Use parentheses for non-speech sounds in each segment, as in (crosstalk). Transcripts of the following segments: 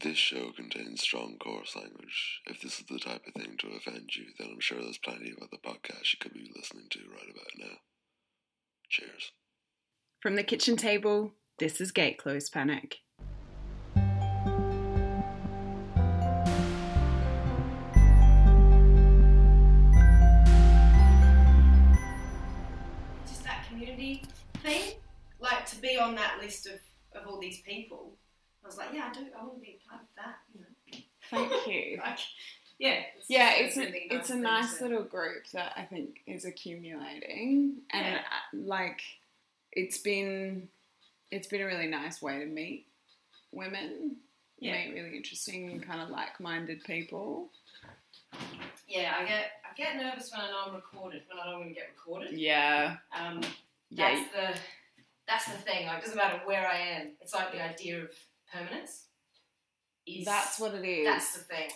This show contains strong coarse language. If this is the type of thing to offend you, then I'm sure there's plenty of other podcasts you could be listening to right about now. Cheers. From the kitchen table, this is Gate Close Panic. just that community thing, like to be on that list of, of all these people. I was like, yeah, I do. I want to be a part of that. You know, Thank you. (laughs) like, yeah, Yeah, it's a, really it's a nice to- little group that I think is accumulating, and Yeah. uh, like it's been it's been a really nice way to meet women, Yeah. meet really interesting kind of like minded people. Yeah, I get I get nervous when I know I'm recorded when I know I'm going to get recorded. Yeah, Um, yeah, that's the that's the thing. Like, it doesn't matter where I am. It's like the idea of permanence. Is, that's what it is. That's the thing.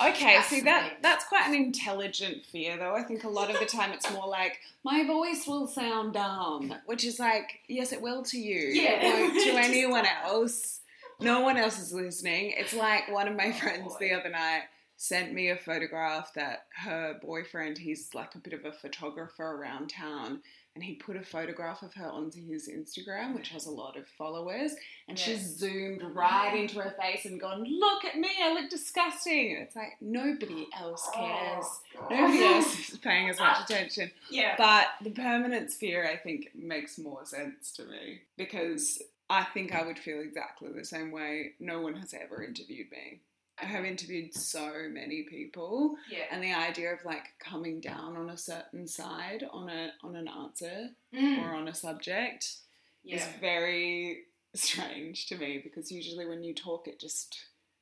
Okay, That's see that thing. that's quite an intelligent fear though. I think a lot of the time it's more like my voice will sound dumb, which is like yes, it will to you. Yeah. it won't to (laughs) anyone else. No one else is listening. It's like one of my Oh, friends the other night sent me a photograph that her boyfriend, he's like a bit of a photographer around town, and he put a photograph of her onto his Instagram, which has a lot of followers, and Yes. zoomed right into her face and gone, "Look at me, I look disgusting." It's like nobody else cares. Oh. Nobody else is paying as much attention. Yeah. But the permanent sphere, I think, makes more sense to me because I think I would feel exactly the same way. No one has ever interviewed me. I have interviewed so many people, yeah. and the idea of like coming down on a certain side on a on an answer Mm. or on a subject is very strange to me because usually when you talk, it just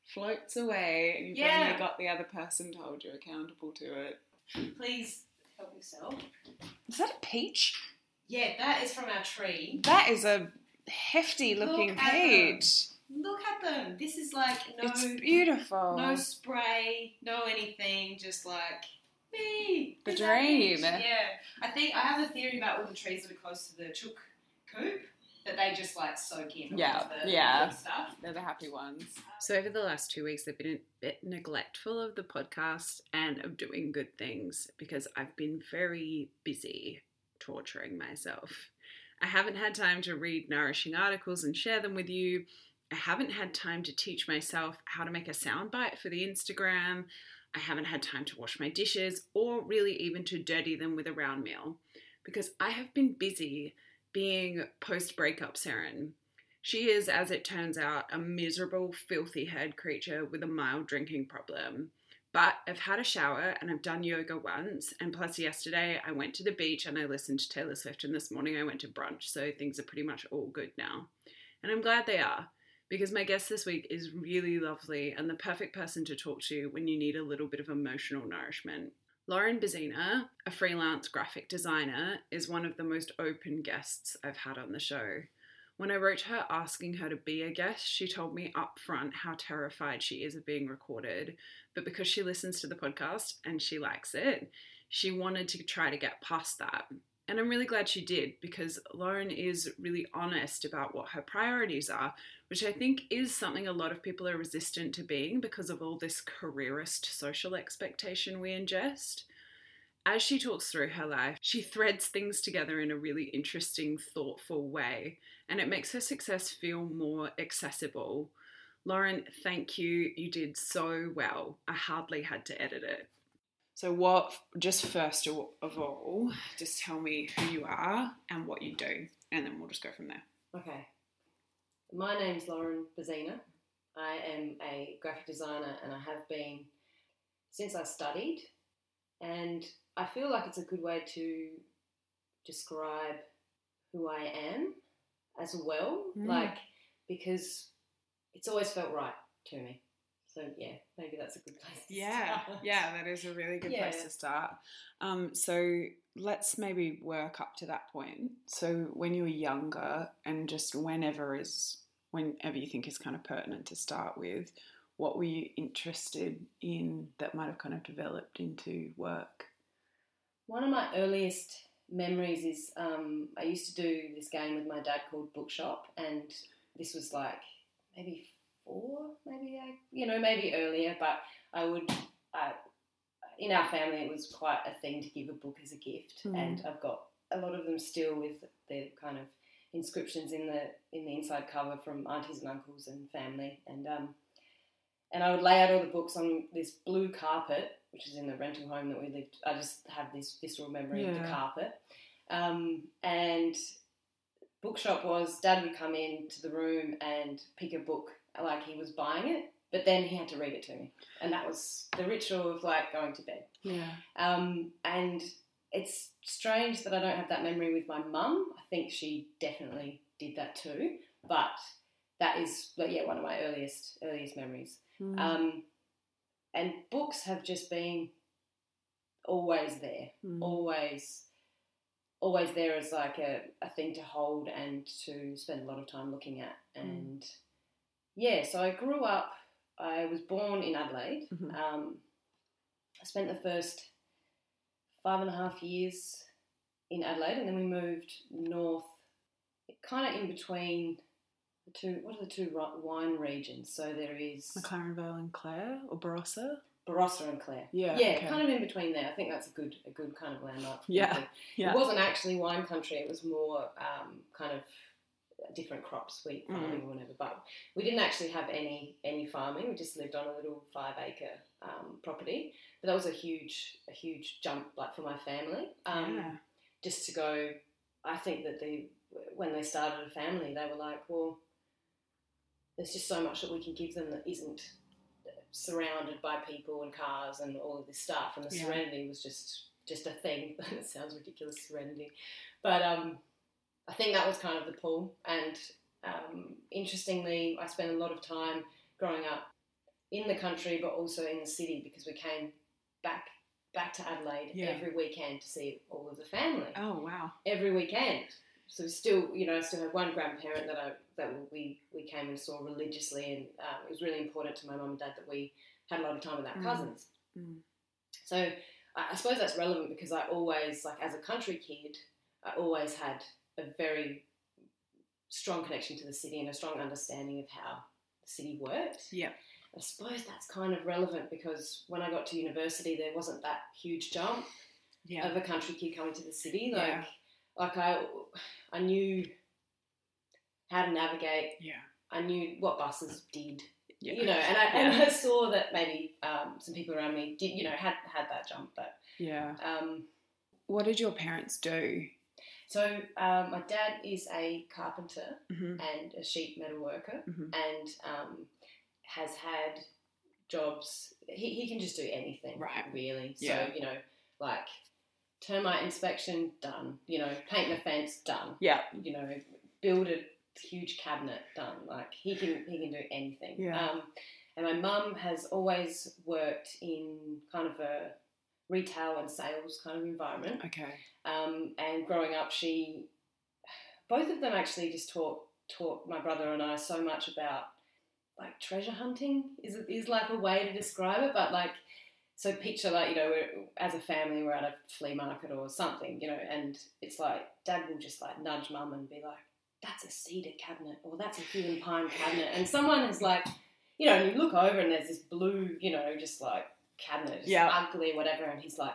floats away, and you've Yeah. only got the other person to hold you accountable to it. Please help yourself. Is that a peach? Yeah, that is from our tree. That is a hefty looking Look peach. Look at them. This is like no, It's beautiful. no spray, no anything. Just like me. The dream. Yeah, I think I have a theory about all the trees that are close to the chook coop that they just like soak in. Yeah, of the yeah. stuff. They're the happy ones. Um, so, over the last two weeks, I've been a bit neglectful of the podcast and of doing good things because I've been very busy torturing myself. I haven't had time to read nourishing articles and share them with you. I haven't had time to teach myself how to make a soundbite for the Instagram. I haven't had time to wash my dishes or really even to dirty them with a round meal because I have been busy being post breakup Saren. She is, as it turns out, a miserable, filthy haired creature with a mild drinking problem. But I've had a shower and I've done yoga once, and plus, yesterday I went to the beach and I listened to Taylor Swift, and this morning I went to brunch, so things are pretty much all good now. And I'm glad they are, because my guest this week is really lovely and the perfect person to talk to when you need a little bit of emotional nourishment. Lauren Bazina, a freelance graphic designer, is one of the most open guests I've had on the show. When I wrote her asking her to be a guest, she told me up front how terrified she is of being recorded. But because she listens to the podcast and she likes it, she wanted to try to get past that. And I'm really glad she did because Lauren is really honest about what her priorities are, which I think is something a lot of people are resistant to being because of all this careerist social expectation we ingest. As she talks through her life, she threads things together in a really interesting, thoughtful way, and it makes her success feel more accessible. Lauren, thank you. You did so well. I hardly had to edit it. So, what, just first of all, just tell me who you are and what you do, and then we'll just go from there. Okay. My name's Lauren Bazina. I am a graphic designer and I have been since I studied. And I feel like it's a good way to describe who I am as well. Mm. Like, because it's always felt right to me. So, yeah, maybe that's a good place to Yeah, start. yeah, that is a really good place to start. Um, so let's maybe work up to that point. So when you were younger, and just whenever is whenever you think is kind of pertinent to start with, what were you interested in that might have kind of developed into work? One of my earliest memories is um, I used to do this game with my dad called Bookshop, and this was like maybe four, maybe I, you know, maybe earlier. But I would, I, in our family, it was quite a thing to give a book as a gift, Mm. and I've got a lot of them still with the kind of inscriptions in the in the inside cover from aunties and uncles and family, and um, and I would lay out all the books on this blue carpet, which is in the rental home that we lived. I just have this visceral memory of the carpet, um, and bookshop was dad would come in to the room and pick a book like he was buying it but then he had to read it to me. And that was the ritual of like going to bed. Yeah. um, and it's strange that i don't have that memory with my mum. I think she definitely did that too. But that is like, yeah one of my earliest earliest memories. Mm. um, and books have just been always there. Mm. always always there as like a, a thing to hold and to spend a lot of time looking at. And yeah so i grew up i was born in adelaide Mhm. um, i spent the first five and a half years in adelaide and then we moved north kind of in between the two what are the two wine regions so there is McLaren Vale and Clare or Barossa? barossa and clare Yeah. yeah okay. kind of in between there i think that's a good a good kind of landmark Yeah. Yeah. It wasn't actually wine country. It was more um, kind of different crops, wheat Mm. farming or whatever. But we didn't actually have any any farming. We just lived on a little five acre um, property. But that was a huge a huge jump, like for my family. Um, yeah. Just to go, I think that they when they started a family, they were like, well, there's just so much that we can give them that isn't surrounded by people and cars and all of this stuff, and the Yeah. serenity was just just a thing. (laughs) it sounds ridiculous, serenity, but um, I think that was kind of the pull. And um, interestingly, I spent a lot of time growing up in the country, but also in the city because we came back back to Adelaide Yeah. every weekend to see all of the family Oh wow. every weekend. So still, you know, I still had one grandparent that I that we we came and saw religiously, and um, it was really important to my mum and dad that we had a lot of time with our Mm. cousins. Mm. So I, I suppose that's relevant because I always, like, as a country kid, I always had a very strong connection to the city and a strong understanding of how the city worked. Yeah. I suppose that's kind of relevant because when I got to university, there wasn't that huge jump Yeah. of a country kid coming to the city. Like, Yeah. like I, I knew how to navigate. Yeah. I knew what buses did. Yeah. You know, and I and I saw that maybe um, some people around me did. You know, had had that jump. But Yeah. um, What did your parents do? So um, my dad is a carpenter hmm and a sheet metal worker, Mhm. and um, has had jobs. He, he can just do anything, Right. Really. So you know, like termite inspection done. You know, paint the fence done. Yeah. You know, build a huge cabinet done. Like he can he can do anything. Yeah. Um, and my mum has always worked in kind of a retail and sales kind of environment. Okay. Um, and growing up, she, both of them actually just taught taught my brother and I so much about like treasure hunting is is like a way to describe it, but like. So picture like you know we're, as a family we're at a flea market or something you know and it's like dad will just like nudge mum and be like that's a cedar cabinet or that's a Huon pine cabinet and someone is like you know and you look over and there's this blue you know just like cabinet Yeah. ugly whatever and he's like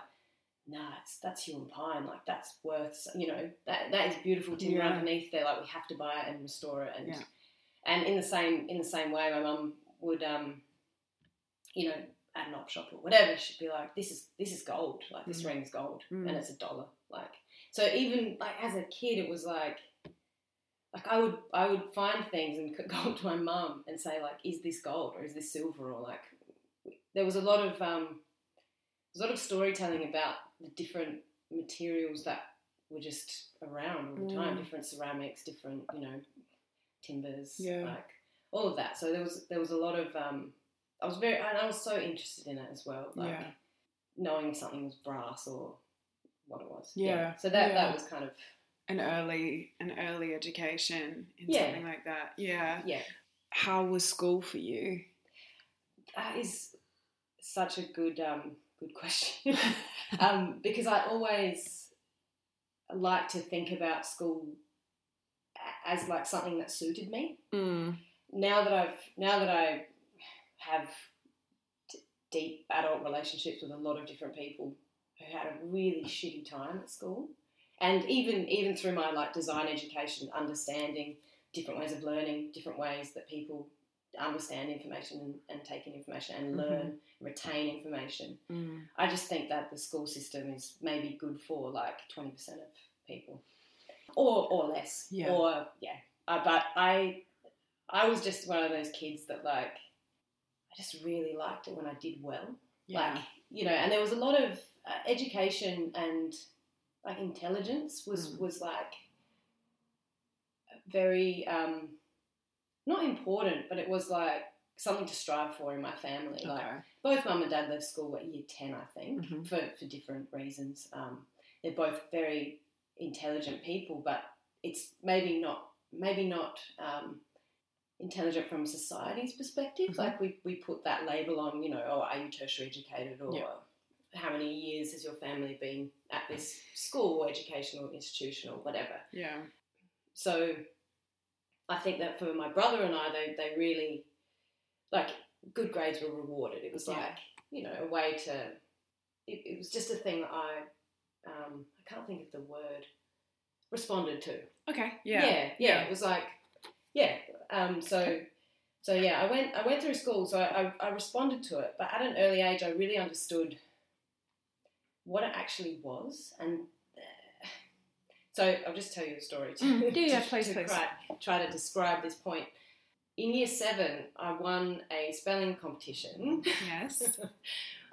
nah, it's, that's Huon pine. Like that's worth, you know, that that is beautiful timber Yeah. underneath there. Like we have to buy it and restore it. And Yeah. and in the same in the same way, my mum would, um, you know, at an op shop or whatever, she'd be like, this is this is gold. Like this Mm. ring's gold, Mm. and it's a dollar. Like so, even like as a kid, it was like. Like I would, I would find things and (laughs) go up to my mum and say like, "Is this gold or is this silver?" Or like, there was a lot of um, a lot of storytelling about the different materials that were just around all the time, Mm. different ceramics, different you know timbers, Yeah. like all of that. So there was there was a lot of um, I was very and I was so interested in it as well, like Yeah. knowing if something was brass or what it was. Yeah. So that Yeah. that was kind of An early an early education in Yeah. something like that. Yeah. yeah. How was school for you? That is such a good um, good question (laughs) um, because I always like to think about school as like something that suited me. Mm. now that I've now that I have d- deep adult relationships with a lot of different people who had a really shitty time at school, and even even through my like design education, understanding different ways of learning, different ways that people understand information and, and take in information and Mhm. learn, retain information. Mm. I just think that the school system is maybe good for like twenty percent of people, or or less, Yeah. or yeah. Uh, but I, I was just one of those kids that like, I just really liked it when I did well. Yeah. Like you know, and there was a lot of uh, education and like intelligence was Mm. was like very um, not important, but it was like something to strive for in my family. Like both mum and dad left school at year 10, I think, Mhm. for, for different reasons. Um, they're both very intelligent people, but it's maybe not, maybe not um, intelligent from society's perspective. Mhm. Like we, we put that label on, you know, oh, are you tertiary educated or Yeah. how many years has your family been at this school educational institution or whatever. Yeah. So I think that for my brother and I, they, they really, like, good grades were rewarded. It was Yeah. like, you know, a way to, it, it was just a thing that I, um, I can't think of the word, responded to. Okay. Yeah, Yeah. yeah. It was like, yeah. Um, so, so yeah, I went, I went through school, so I, I, I responded to it, but at an early age, I really understood what it actually was, and so I'll just tell you a story. To, Mm, (laughs) yeah, to- please, to please. Try, try to describe this point. In year seven, I won a spelling competition, Yes.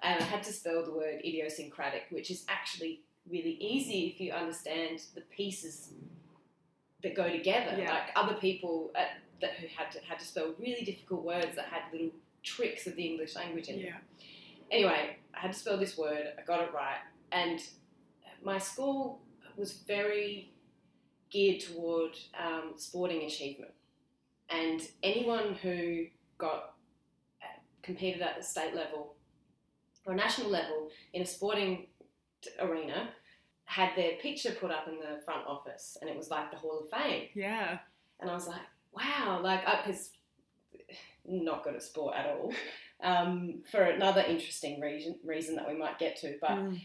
and (laughs) I had to spell the word idiosyncratic, which is actually really easy if you understand the pieces that go together. Yeah. Like other people at, that who had to had to spell really difficult words that had little tricks of the English language in them. Yeah. Anyway, I had to spell this word. I got it right, and my school was very geared toward um, sporting achievement, and anyone who got uh, competed at the state level or national level in a sporting arena had their picture put up in the front office, and it was like the Hall of Fame. Yeah. And I was like, wow, like, I because not good at sport at all. Um, for another interesting reason, reason that we might get to, but Mm.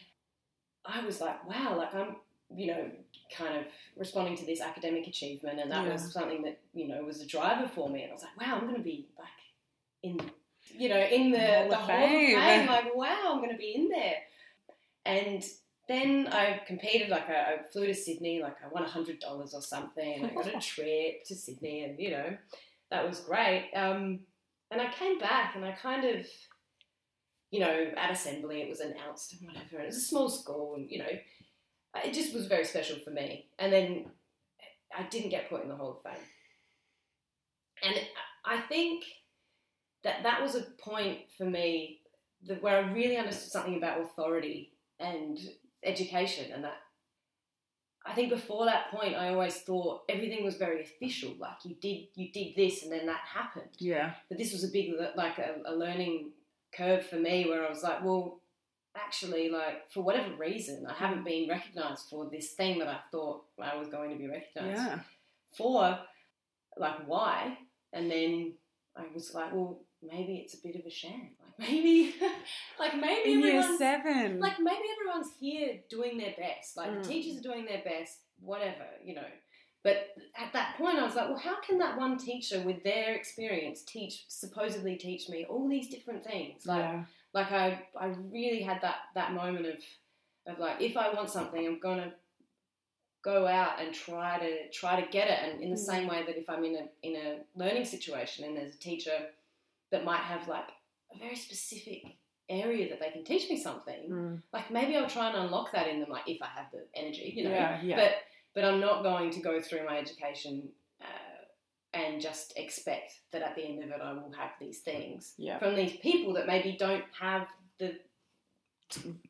I was like, wow, like I'm, you know, kind of responding to this academic achievement, and that Yeah. was something that you know was a driver for me. And I was like, wow, I'm going to be like in, you know, in the Hall of the Hall of Fame. Like, wow, I'm going to be in there. And then I competed. Like, I, I flew to Sydney. Like, I won a hundred dollars or something, and I got a (laughs) trip to Sydney, and you know, that was great. Um, and I came back, and I kind of you know, at assembly it was announced and whatever. It was a small school, and you know, Uh, it just was very special for me. And then I didn't get put in the Hall of Fame, and I think that that was a point for me that where I really understood something about authority and education, and that. I think before that point, I always thought everything was very official. Like you did, you did this, and then that happened Yeah. but this was a big like a, a learning curve for me where I was like, well, actually, like for whatever reason, I haven't been recognised for this thing that I thought I was going to be recognised Yeah. for. Like why? And then I was like, well, maybe it's a bit of a sham. (laughs) Like maybe, like maybe In year everyone's seven. like maybe everyone's here doing their best. Like Mm. the teachers are doing their best, whatever, you know. But at that point, I was like, well, how can that one teacher with their experience teach, supposedly teach me all these different things? Like, yeah. Like I, I really had that that moment of, of like, if I want something, I'm gonna go out and try to try to get it. And in the Mm. same way that if I'm in a in a learning situation and there's a teacher that might have like a very specific area that they can teach me something, Mm. like maybe I'll try and unlock that in them, like if I have the energy, you know. Yeah, yeah. But but I'm not going to go through my education and just expect that at the end of it I will have these things Yeah. from these people that maybe don't have the,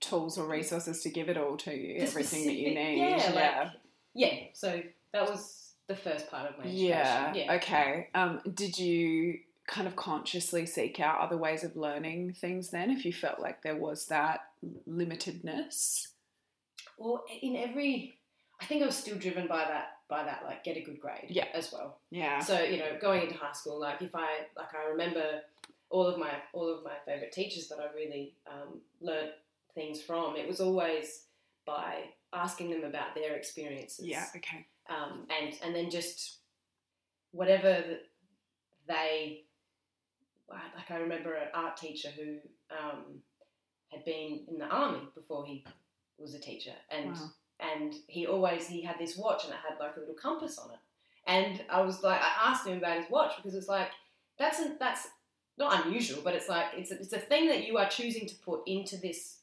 Tools or resources to give it all to you, everything that you need. Yeah, yeah. like yeah. So that was the first part of my education. Yeah. yeah. Okay. Um, did you kind of consciously seek out other ways of learning things then if you felt like there was that limitedness? Well, in every, I think I was still driven by that by that like get a good grade Yeah. as well. Yeah. So you know, going into high school, like if I like I remember all of my all of my favorite teachers that I really um, learned things from. It was always by asking them about their experiences. Yeah. Okay. Um, and and then just whatever that they like. I remember an art teacher who um, had been in the army before he was a teacher, and Wow. And he always he had this watch and it had like a little compass on it. And I was like, I asked him about his watch because it's like that's a, that's not unusual, but it's like it's a, it's a thing that you are choosing to put into this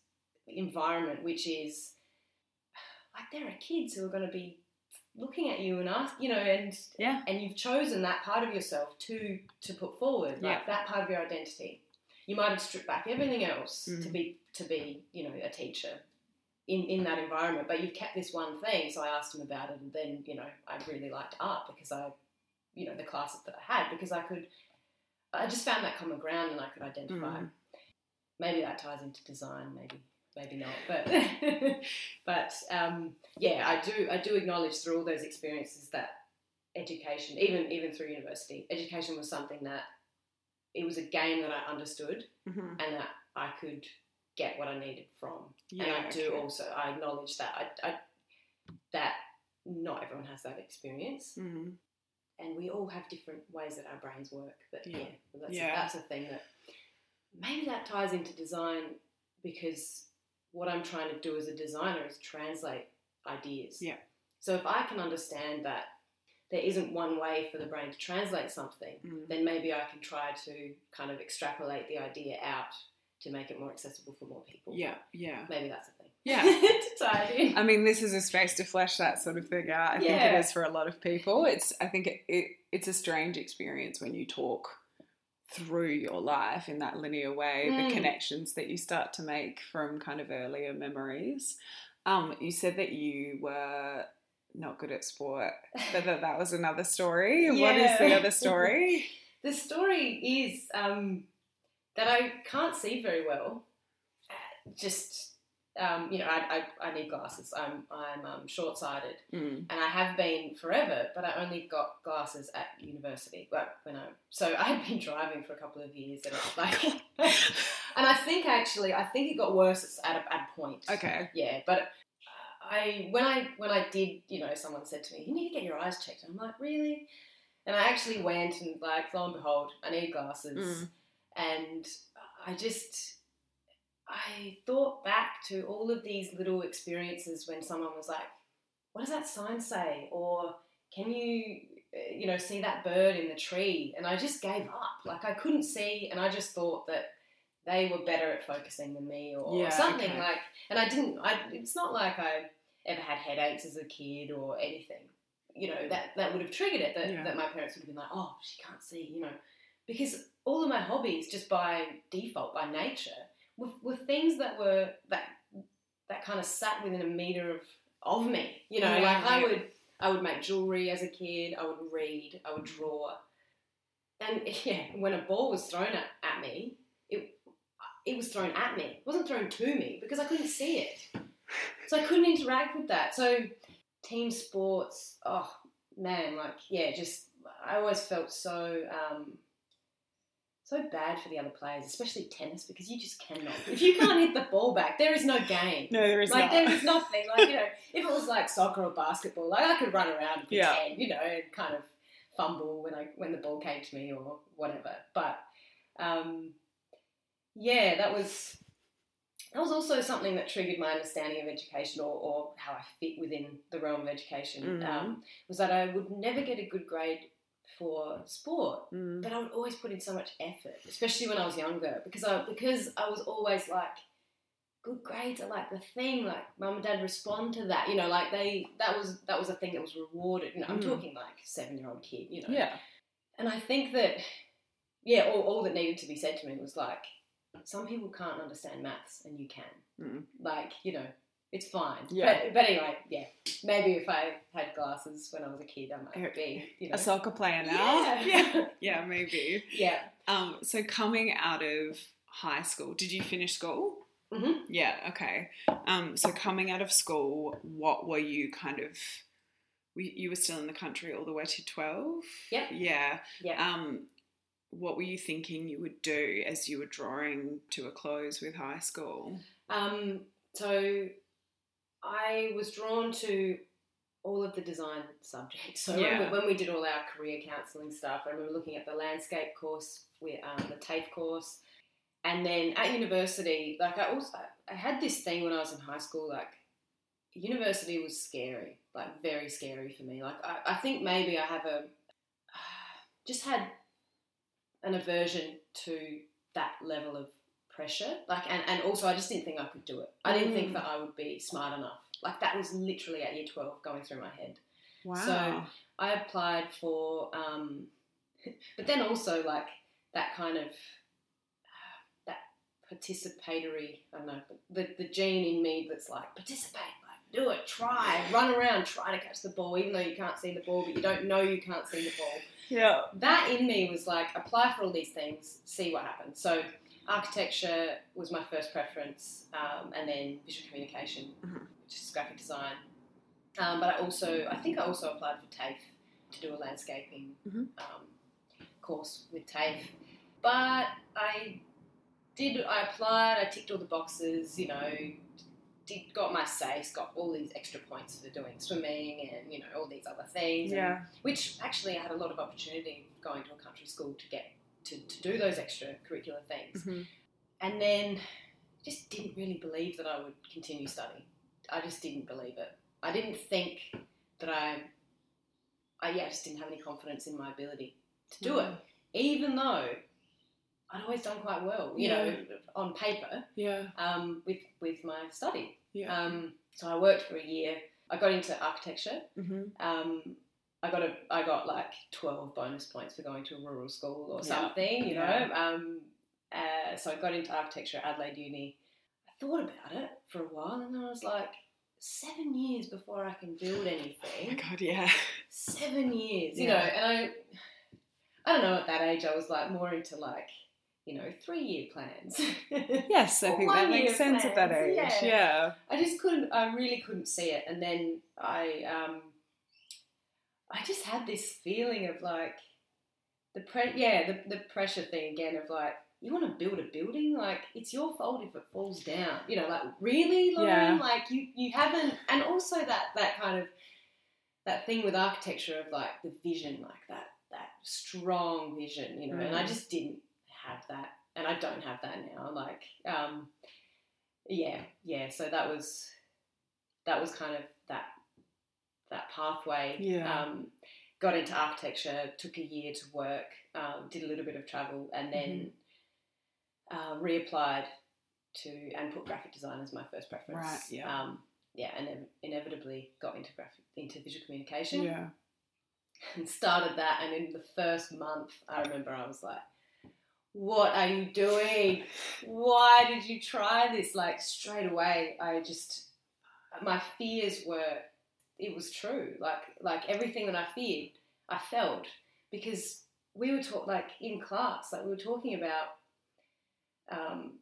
environment, which is like there are kids who are going to be looking at you and ask, you know, and Yeah. and you've chosen that part of yourself to to put forward, like Yeah. that part of your identity. You might have stripped back everything else to Mm. be to be, you know, a teacher in, in that environment, but you've kept this one thing. So I asked him about it, and then you know I really liked art because I, you know, the classes that I had because I could, I just found that common ground and I could identify. Mm. Maybe that ties into design, maybe maybe not, but (laughs) but um, yeah, I do I do acknowledge through all those experiences that education, even even through university, education was something that it was a game that I understood Mhm. and that I could get what I needed from. Yeah. and I do okay. also I acknowledge that I, I that not everyone has that experience, Mhm. and we all have different ways that our brains work. But Yeah. yeah, that's, Yeah. A, that's a thing that maybe that ties into design because what I'm trying to do as a designer is translate ideas. Yeah. So if I can understand that there isn't one way for the brain to translate something, Mm. then maybe I can try to kind of extrapolate the idea out to make it more accessible for more people. Yeah. Yeah. Maybe that's a thing. Yeah. (laughs) to. I mean, this is a space to flesh that sort of thing out. I think Yeah. it is for a lot of people. It's I think it, it it's a strange experience when you talk through your life in that linear way, Mm. the connections that you start to make from kind of earlier memories. Um, you said that you were not good at sport, but that that was another story. What is (laughs) the other story? (laughs) The story is um, that I can't see very well. Just um, you know, I, I, I need glasses. I'm I'm um, short sighted, Mm. and I have been forever. But I only got glasses at university. Well, when I so I had been driving for a couple of years, and it's like, (laughs) and I think actually, I think it got worse at a, at a point. Okay. Yeah, but I when I when I did, you know, someone said to me, "You need to get your eyes checked." And I'm like, "Really?" And I actually went and like, lo and behold, I need glasses, Mm. And I just I thought back to all of these little experiences when someone was like, "What does that sign say?" or "Can you?" uh, You know, see that bird in the tree, and I just gave up. Like I couldn't see, and I just thought that they were better at focusing than me, or, Yeah, something okay. like. And I didn't. I. It's not like I ever had headaches as a kid or anything. You know that that would have triggered it. That, Yeah. that my parents would have been like, "Oh, she can't see," you know, because all of my hobbies, just by default, by nature, were, were things that were that that kind of sat within a meter of of me. You know, Yeah, like I would I would make jewelry as a kid. I would read. I would draw. And (laughs) yeah, when a ball was thrown at, at me, it it was thrown at me. It wasn't thrown to me because I couldn't see it. So I couldn't interact with that. So team sports, oh man, like yeah, just I always felt so um, so bad for the other players, especially tennis, because you just cannot. If you can't hit the ball back, there is no game. No, there is like not. there is nothing. Like you know, if it was like soccer or basketball, like I could run around and Yeah. pretend, you know, and kind of fumble when I when the ball came to me or whatever. But um, yeah, that was that was also something that triggered my understanding of education or, or how I fit within the realm of education. Mhm. Um, was that I would never get a good grade for sport, Mm. but I would always put in so much effort, especially when I was younger, because I because I was always like, good grades are like the thing. Like mum and dad respond to that, you know, like they that was that was a thing that was rewarded. You know, I'm Mm. talking like seven year old kid, you know. Yeah. And I think that yeah, all, all that needed to be said to me was like, some people can't understand maths and you can. Mm. Like you know. It's fine. Yeah. But, but anyway, yeah. Maybe if I had glasses when I was a kid, I might be, you know. A soccer player now. Yeah. yeah, (laughs) yeah, maybe. Yeah. Um, so coming out of high school, did you finish school? Mhm. Yeah, okay. Um, so coming out of school, what were you kind of you were still in the country all the way to 12? Yep. Yeah. Yeah. Um, what were you thinking you would do as you were drawing to a close with high school? Um, so I was drawn to all of the design subjects. So Yeah. when, we, when we did all our career counselling stuff, I remember looking at the landscape course, we, um, the TAFE course, and then at university, like I also I had this thing when I was in high school, like university was scary, like very scary for me. Like I, I think maybe I have a (sighs) just had an aversion to that level of pressure. Like and, and also I just didn't think I could do it. I didn't think Mm. that I would be smart enough. Like that was literally at year twelve going through my head. Wow. So I applied for, um, (laughs) but then also like that kind of (sighs) that participatory. I don't know the the gene in me that's like participate, like do it, try, run around, try to catch the ball, even though you can't see the ball, but you don't know you can't see the ball. yeah. That in me was like apply for all these things, see what happens. So architecture was my first preference, um, and then visual communication, Mhm. which is graphic design. Um, but I also, I think I also applied for TAFE to do a landscaping Mhm. um, course with TAFE. But I did, I applied, I ticked all the boxes, you know, did, got my SACE, got all these extra points for doing swimming and, you know, all these other things. and Yeah. which actually I had a lot of opportunity going to a country school to get to, to do those extracurricular things. Mhm. And then just didn't really believe that I would continue studying. I just didn't believe it. I didn't think that I, I yeah, just didn't have any confidence in my ability to do it, even though I'd always done quite well, you know, on paper Yeah. um, with with my study. Yeah. Um, so I worked for a year. I got into architecture hmm um, I got a I got like twelve bonus points for going to a rural school or Yeah. something, you know. Um, uh, so I got into architecture at Adelaide Uni. I thought about it for a while, and then I was like, seven years before I can build anything. Oh my god, yeah. seven years, you Yeah. know. And I, I don't know. At that age, I was like more into like, you know, three year plans. (laughs) Yes, I think that makes sense at that age. yeah. Yeah. I just couldn't. I really couldn't see it. And then I, um, I just had this feeling of like the pre. Yeah, the the pressure thing again of like you want to build a building, like it's your fault if it falls down. You know, like really, Lauren, Yeah. like you you haven't. And also that that kind of that thing with architecture of like the vision, like that that strong vision. You know, and I Mm. just didn't have that, and I don't have that now. Like, um, yeah, yeah. So that was that was kind of that that pathway. Yeah. Um, got into architecture, took a year to work, um, did a little bit of travel, and then uh, reapplied to and put graphic design as my first preference. Right, yeah. Um, yeah, and inevitably got into graphic into visual communication Yeah. and started that. And in the first month, I remember I was like, "What are you doing? Why did you try this?" Like straight away, I just my fears were it was true. Like like everything that I feared, I felt because we were taught like in class, like we were talking about um,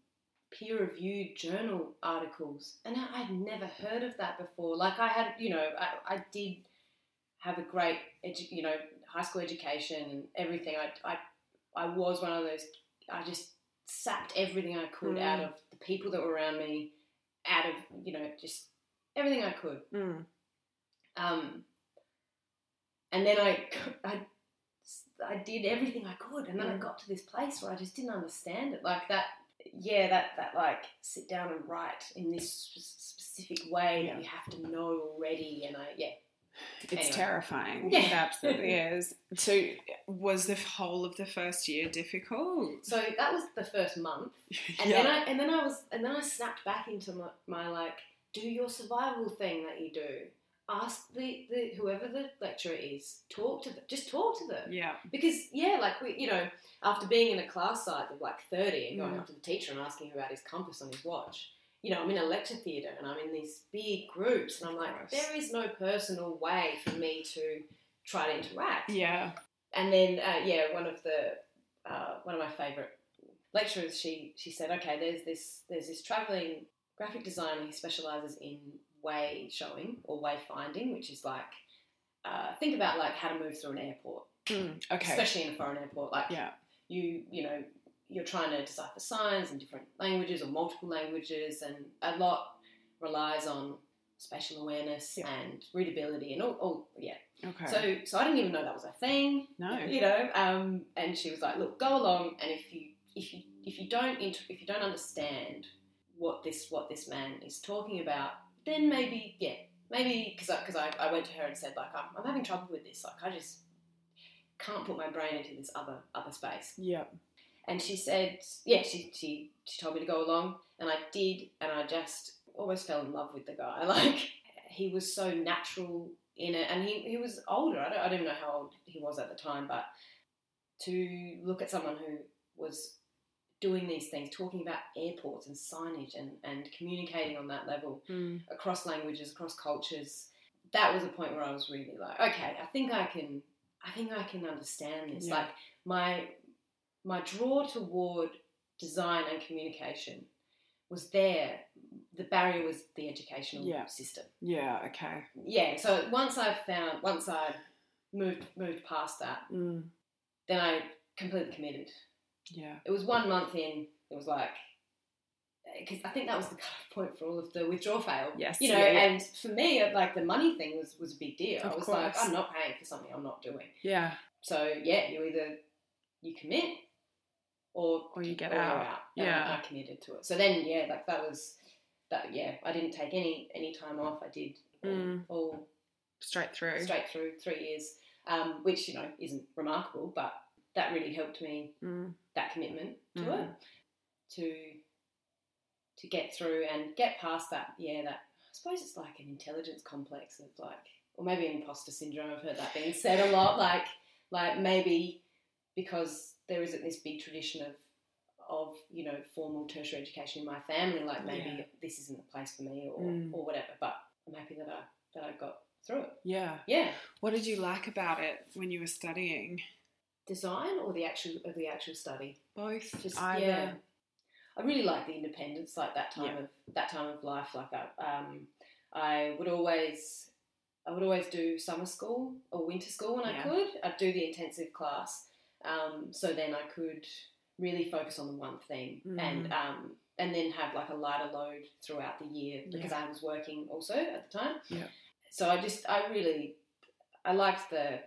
peer-reviewed journal articles, and I, I'd never heard of that before. Like I had, you know, I, I did have a great, edu- you know, high school education and everything. I, I, I was one of those. I just sapped everything I could Mm. out of the people that were around me, out of you know just everything I could. Mm. Um, and then I, I, I did everything I could, and then I Mm. got to this place where I just didn't understand it. Like that, yeah, that that like sit down and write in this specific way Yeah. that you have to know already. And I, yeah, It's Anyway. terrifying. Yeah. It absolutely (laughs) is. So, was the whole of the first year difficult? so that was the first month, and yeah. then I and then I was and then I snapped back into my, my like do your survival thing that you do. Ask the, the whoever the lecturer is, talk to them. Just talk to them. yeah. Because yeah, like we, you know, after being in a class size of like thirty and going Mm. up to the teacher and asking about his compass on his watch, you know, I'm in a lecture theatre and I'm in these big groups and I'm like, there is no personal way for me to try to interact. Yeah. And then uh, yeah, one of the uh, one of my favourite lecturers, she she said, okay, there's this there's this travelling graphic designer. He specialises in way showing or way finding, which is like uh, think about like how to move through an airport, Mm, okay. especially in a foreign airport. Like yeah. you, you know, you're trying to decipher signs in different languages or multiple languages, and a lot relies on spatial awareness Yeah. and readability and all, all yeah. Okay. So, so I didn't even know that was a thing no. you know um, and she was like look go along and if you if you if you don't inter- if you don't understand what this what this man is talking about then maybe yeah maybe because I, cause I, I went to her and said like I'm, I'm having trouble with this like I just can't put my brain into this other other space. Yeah. and she said yeah she, she she told me to go along and I did and I just almost fell in love with the guy. (laughs) Like he was so natural in it and he, he was older. I don't, I don't know how old he was at the time but to look at someone who was doing these things talking about airports and signage and, and communicating on that level Mm, across languages across cultures that was a point where I was really like okay I think I can I think I can understand this Yeah. like my my draw toward design and communication was there the barrier was the educational Yeah. system yeah. Okay. yeah so once I found once I moved moved past that Mm, then I completely committed yeah. it was one month in it was like because I think that was the cut-off point for all of the withdraw fail Yes, you know yeah, yeah. and for me like the money thing was was a big deal Of I was like. I'm not paying for something I'm not doing Yeah. so yeah you either you commit or Or you get or out. And Yeah. I committed to it so then yeah like that was that yeah I didn't take any any time off I did all, Mm. all Straight through. straight through three years um, which you know isn't remarkable but that really helped me Mm, that commitment to Mhm. it to to get through and get past that yeah that I suppose it's like an intelligence complex of like or maybe an imposter syndrome I've heard that being said a lot like like maybe because there isn't this big tradition of of you know formal tertiary education in my family like maybe Yeah. this isn't the place for me or, Mm. or whatever but I'm happy that I that I got through it yeah. yeah What did you like about it when you were studying? Design or the actual of the actual study Both. just Either. yeah. I really like the independence, like that time Yeah. of that time of life. Like I, um, I would always, I would always do summer school or winter school when Yeah. I could. I'd do the intensive class, um, so then I could really focus on the one thing and Mm. um, and then have like a lighter load throughout the year because I was working also at the time. Yeah. So I just I really I liked the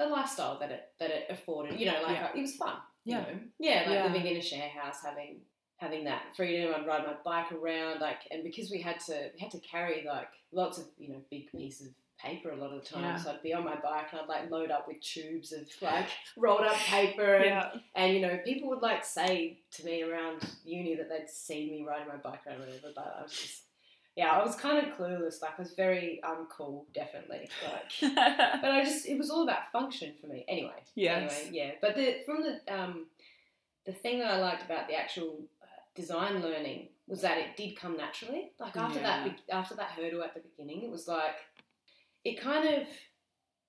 the lifestyle that it that it afforded. You know, like Yeah. Uh, it was fun. you Yeah. know? yeah, like Yeah. living in a share house, having having that freedom. I'd ride my bike around, like, and because we had to we had to carry like lots of you know big pieces of paper a lot of the time, Yeah. so I'd be on my bike and I'd like load up with tubes of like (laughs) rolled up paper and Yeah. and you know, people would like say to me around uni that they'd seen me riding my bike around or whatever, but I was just, yeah, I was kind of clueless. Like, I was very uncool, definitely. Like, (laughs) but I just, it was all about function for me. Anyway, Yes. Anyway, yeah. But the from the um, the thing that I liked about the actual uh, design learning was that it did come naturally. Like after that, Yeah. be- after that hurdle at the beginning, it was like it kind of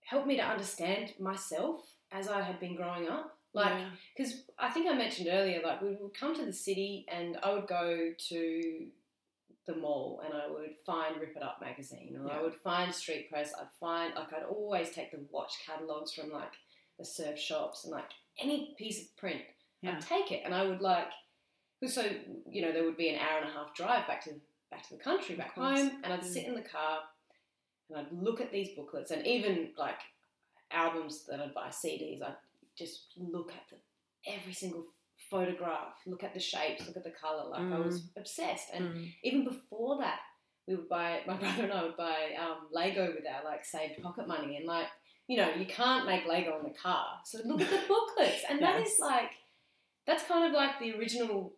helped me to understand myself as I had been growing up. Like Yeah. because I think I mentioned earlier, like we would come to the city and I would go to the mall and I would find Rip It Up magazine or I would find Street Press. I'd find like I'd always take the watch catalogs from like the surf shops and like any piece of print. Yeah. I'd take it and I would like so you know there would be an hour and a half drive back to back to the country back home and I'd Mm. sit in the car and I'd look at these booklets and even like albums that I'd buy CDs I'd just look at them, every single photograph look at the shapes look at the color like I was obsessed and Mm. even before that we would buy my (laughs) brother and I would buy um, Lego with our like saved pocket money and like you know you can't make Lego in the car so look at the (laughs) booklets and that Yes. is like that's kind of like the original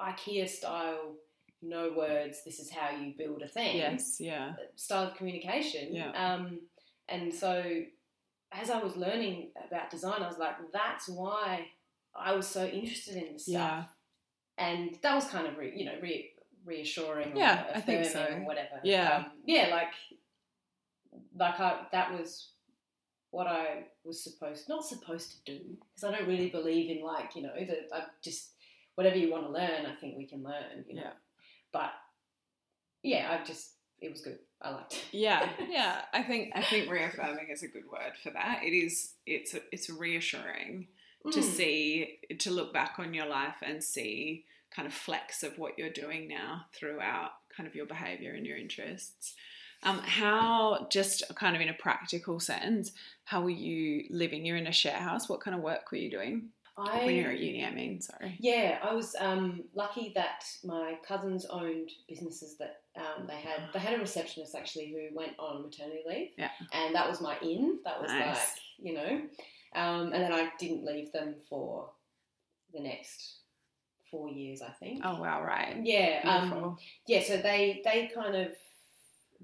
IKEA style no words this is how you build a thing Yes. Yeah. style of communication. Yeah. Um, and so as I was learning about design, I was like, that's why I was so interested in this Yeah. stuff. And that was kind of, re, you know, re, reassuring. Yeah, I think so. Or whatever. Yeah. Um, yeah, like, like I, that was what I was supposed, not supposed to do, because I don't really believe in like, you know, that I just, whatever you want to learn, I think we can learn, you know. Yeah. But yeah, I just it was good. I liked it. Yeah, (laughs) yeah. I think I think reaffirming is a good word for that. It is. It's it's reassuring to Mm. see to look back on your life and see kind of flex of what you're doing now throughout kind of your behavior and your interests. Um, how just kind of in a practical sense, how were you living? You're in a share house. What kind of work were you doing I, when you're at uni? I mean, sorry. Yeah, I was um, lucky that my cousins owned businesses that um, they had. They had a receptionist actually who went on maternity leave, Yeah. and that was my in. That was Nice. like you know, um, and then I didn't leave them for the next four years, I think. Oh wow, right. Yeah, um, yeah. So they they kind of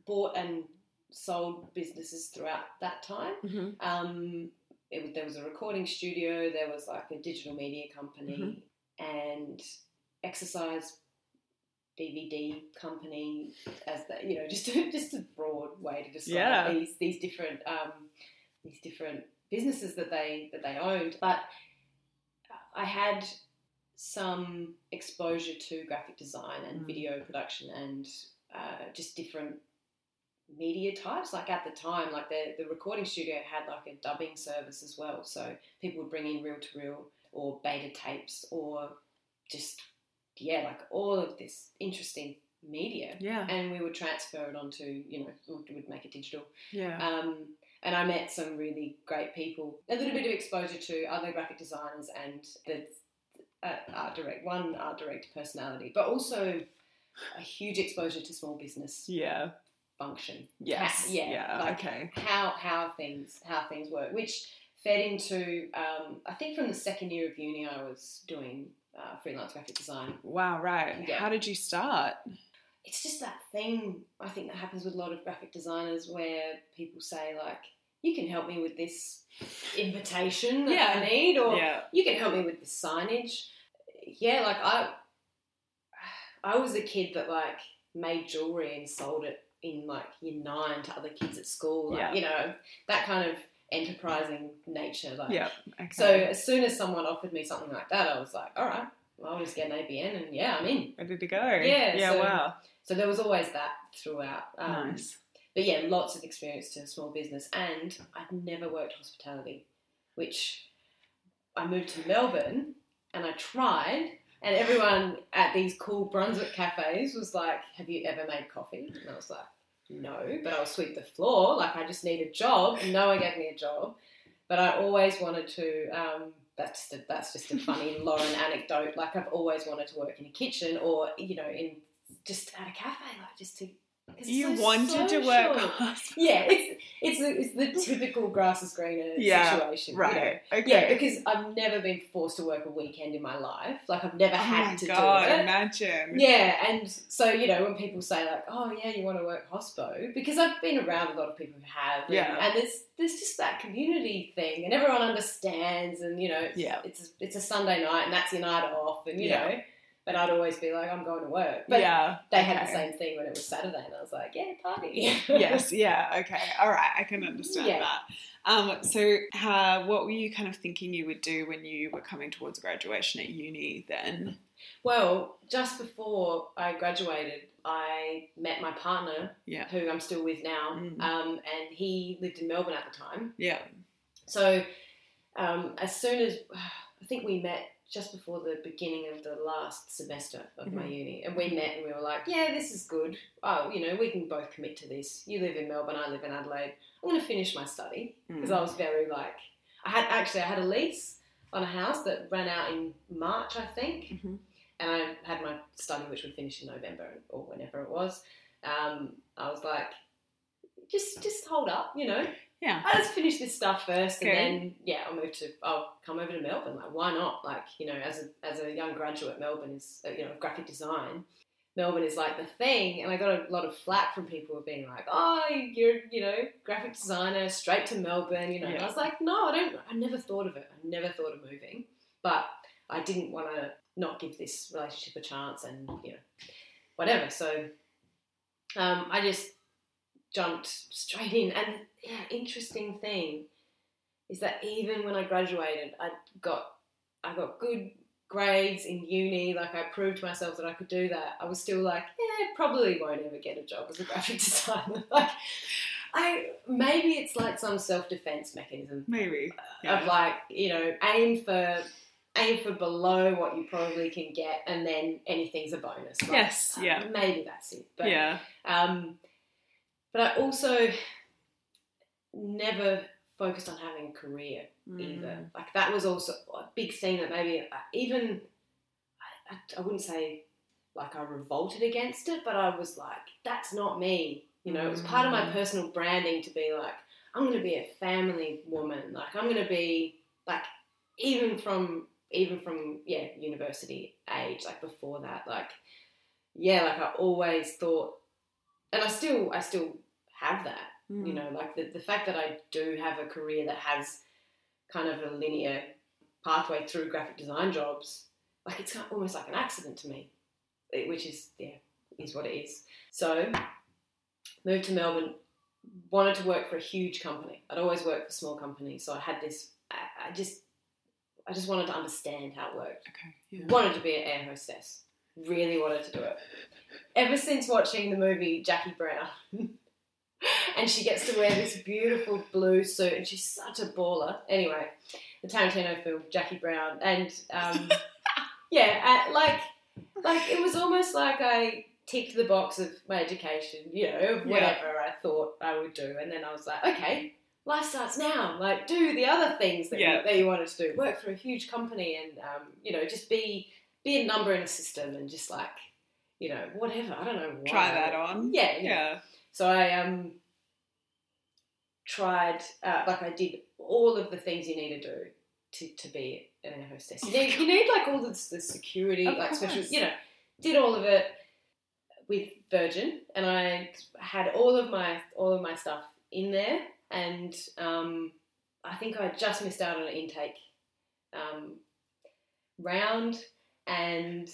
bought and sold businesses throughout that time. hmm Um, it, there was a recording studio, there was like a digital media company, and exercise DVD company, as the, you know, (laughs) just a, just a broad way to describe Yeah. these these different um, these different businesses that they that they owned. But I had some exposure to graphic design and Mm. video production and uh, just different media types. Like at the time, like the, the recording studio had like a dubbing service as well. So people would bring in reel to reel or beta tapes or just, yeah, like all of this interesting media. Yeah, And we would transfer it onto, you know, we would make it digital. yeah. Um, and I met some really great people. A little bit of exposure to other graphic designers and the uh, art direct, one art director personality, but also a huge exposure to small business yeah. function. Yes. yeah, Yeah. like- okay. How how things how things work, which fed into um, I think from the second year of uni I was doing uh, freelance graphic design. Wow. Right. Yeah. How did you start? It's just that thing I think that happens with a lot of graphic designers where people say like, "You can help me with this invitation that Yeah. I need," or yeah. you can help me with the signage. Yeah, like I, I was a kid that like made jewelry and sold it in like year nine to other kids at school. Like, Yeah. You know that kind of enterprising nature. Like, Yeah. Okay. So as soon as someone offered me something like that, I was like, all right, well, I'll just get an ABN and yeah, I'm in. ready to go. Yeah, Yeah. so- wow. So there was always that throughout. Um, nice. But yeah, lots of experience to a small business, and I'd never worked hospitality, which I moved to Melbourne and I tried, and everyone at these cool Brunswick cafes was like, "Have you ever made coffee?" And I was like, "No," but I'll sweep the floor. Like I just need a job. and No one gave me a job, but I always wanted to. Um, that's a, that's just a funny Lauren anecdote. Like I've always wanted to work in a kitchen or you know in just at a cafe, like just to. You so wanted to work. (laughs) Yeah, it's it's the, it's the typical grass is greener (laughs) Yeah, situation, you Right. know. Okay. Yeah, because I've never been forced to work a weekend in my life. Like I've never oh had to god! do it. God, imagine. Yeah, and so you know when people say like, "Oh yeah, you want to work hospo," because I've been around a lot of people who have, and, Yeah. and there's there's just that community thing, and everyone understands, and you know, it's, Yeah. it's a, it's a Sunday night, and that's your night off, and you Yeah. know, but I'd always be like, "I'm going to work," but yeah. they had the same thing when it was Saturday, and I was like, "Yeah, party." yes. (laughs) Yeah. Okay. All right. I can understand Yeah. that. Um, so, uh, what were you kind of thinking you would do when you were coming towards graduation at uni? Then. Well, just before I graduated, I met my partner, Yeah. who I'm still with now, Mm. um, and he lived in Melbourne at the time. Yeah. So, um, as soon as (sighs) I think we met just before the beginning of the last semester of my Mhm. uni, and we met and we were like, "Yeah, this is good. Oh, you know, we can both commit to this. You live in Melbourne, I live in Adelaide. I'm going to finish my study because Mm. I was very like, I had actually I had a lease on a house that ran out in March, I think, Mhm. and I had my study which would finish in November or whenever it was. Um, I was like, just just hold up, you know. Yeah. I just finish this stuff first, Okay. and then yeah, I'll move to. I'll come over to Melbourne. Like, why not? Like, you know, as a as a young graduate, Melbourne is uh, you know graphic design. Melbourne is like the thing, and I got a lot of flack from people being like, "Oh, you're you know graphic designer, straight to Melbourne," you know. Yeah. I was like, "No, I don't. I never thought of it. I never thought of moving, but I didn't want to not give this relationship a chance, and you know, whatever." So um, I just jumped straight in. And yeah, interesting thing is that even when I graduated, I got I got good grades in uni, like I proved to myself that I could do that, I was still like, yeah, probably won't ever get a job as a graphic (laughs) designer. like, I maybe it's like some self defense mechanism Maybe. of like you know aim for aim for below what you probably can get, and then anything's a bonus. Like, Yes, yeah. maybe that's it. But yeah. um, but I also never focused on having a career either. Mm. Like that was also a big thing that maybe uh, even I, I, wouldn't say like I revolted against it, but I was like, that's not me. You know, it was part of my Mm. personal branding to be like, I'm going to be a family woman. Like I'm going to be like even from even from yeah university age, like before that, like yeah, like I always thought, and I still I still have that Mm. you know like the, the fact that i do have a career that has kind of a linear pathway through graphic design jobs like it's kind of almost like an accident to me eh, which is yeah is what it is so moved to melbourne wanted to work for a huge company i'd always worked for small companies so i had this i, I just i just wanted to understand how it worked Okay. Yeah. wanted to be an air hostess. Really wanted to do it. Ever since watching the movie Jackie Brown, (laughs) and she gets to wear this beautiful blue suit, and she's such a baller. Anyway, the Tarantino film Jackie Brown, and um, (laughs) yeah, uh, like like it was almost like I ticked the box of my education, you know, of Yeah. whatever I thought I would do, and then I was like, okay. Life starts now. Like, do the other things that, Yeah. you, that you wanted to do. Work for a huge company, and um, you know, just be be a number in a system and just like you know whatever i don't know why. Try that on. yeah yeah Yeah. so i um tried uh, like i did all of the things you need to do to, to be an air hostess. You need, you need like all the, the security Of like special you know did all of it with virgin and i had all of my all of my stuff in there and um i think i just missed out on an intake um round and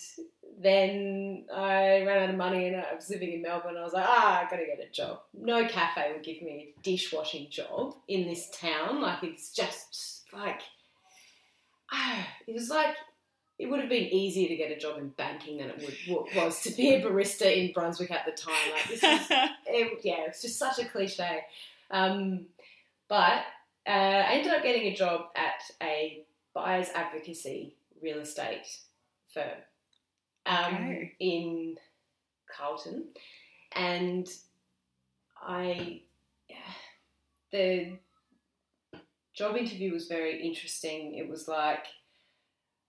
then I ran out of money and I was living in Melbourne. I was like, ah, I gotta get a job. No cafe would give me a dishwashing job in this town. Like, it's just like, ah, it was like, it would have been easier to get a job in banking than it would was to be a barista in Brunswick at the time. Like, this is (laughs) it, yeah, it's just such a cliche. Um, but uh, I ended up getting a job at a buyer's advocacy real estate firm um, Okay. in Carlton, and I the job interview was very interesting. It was like,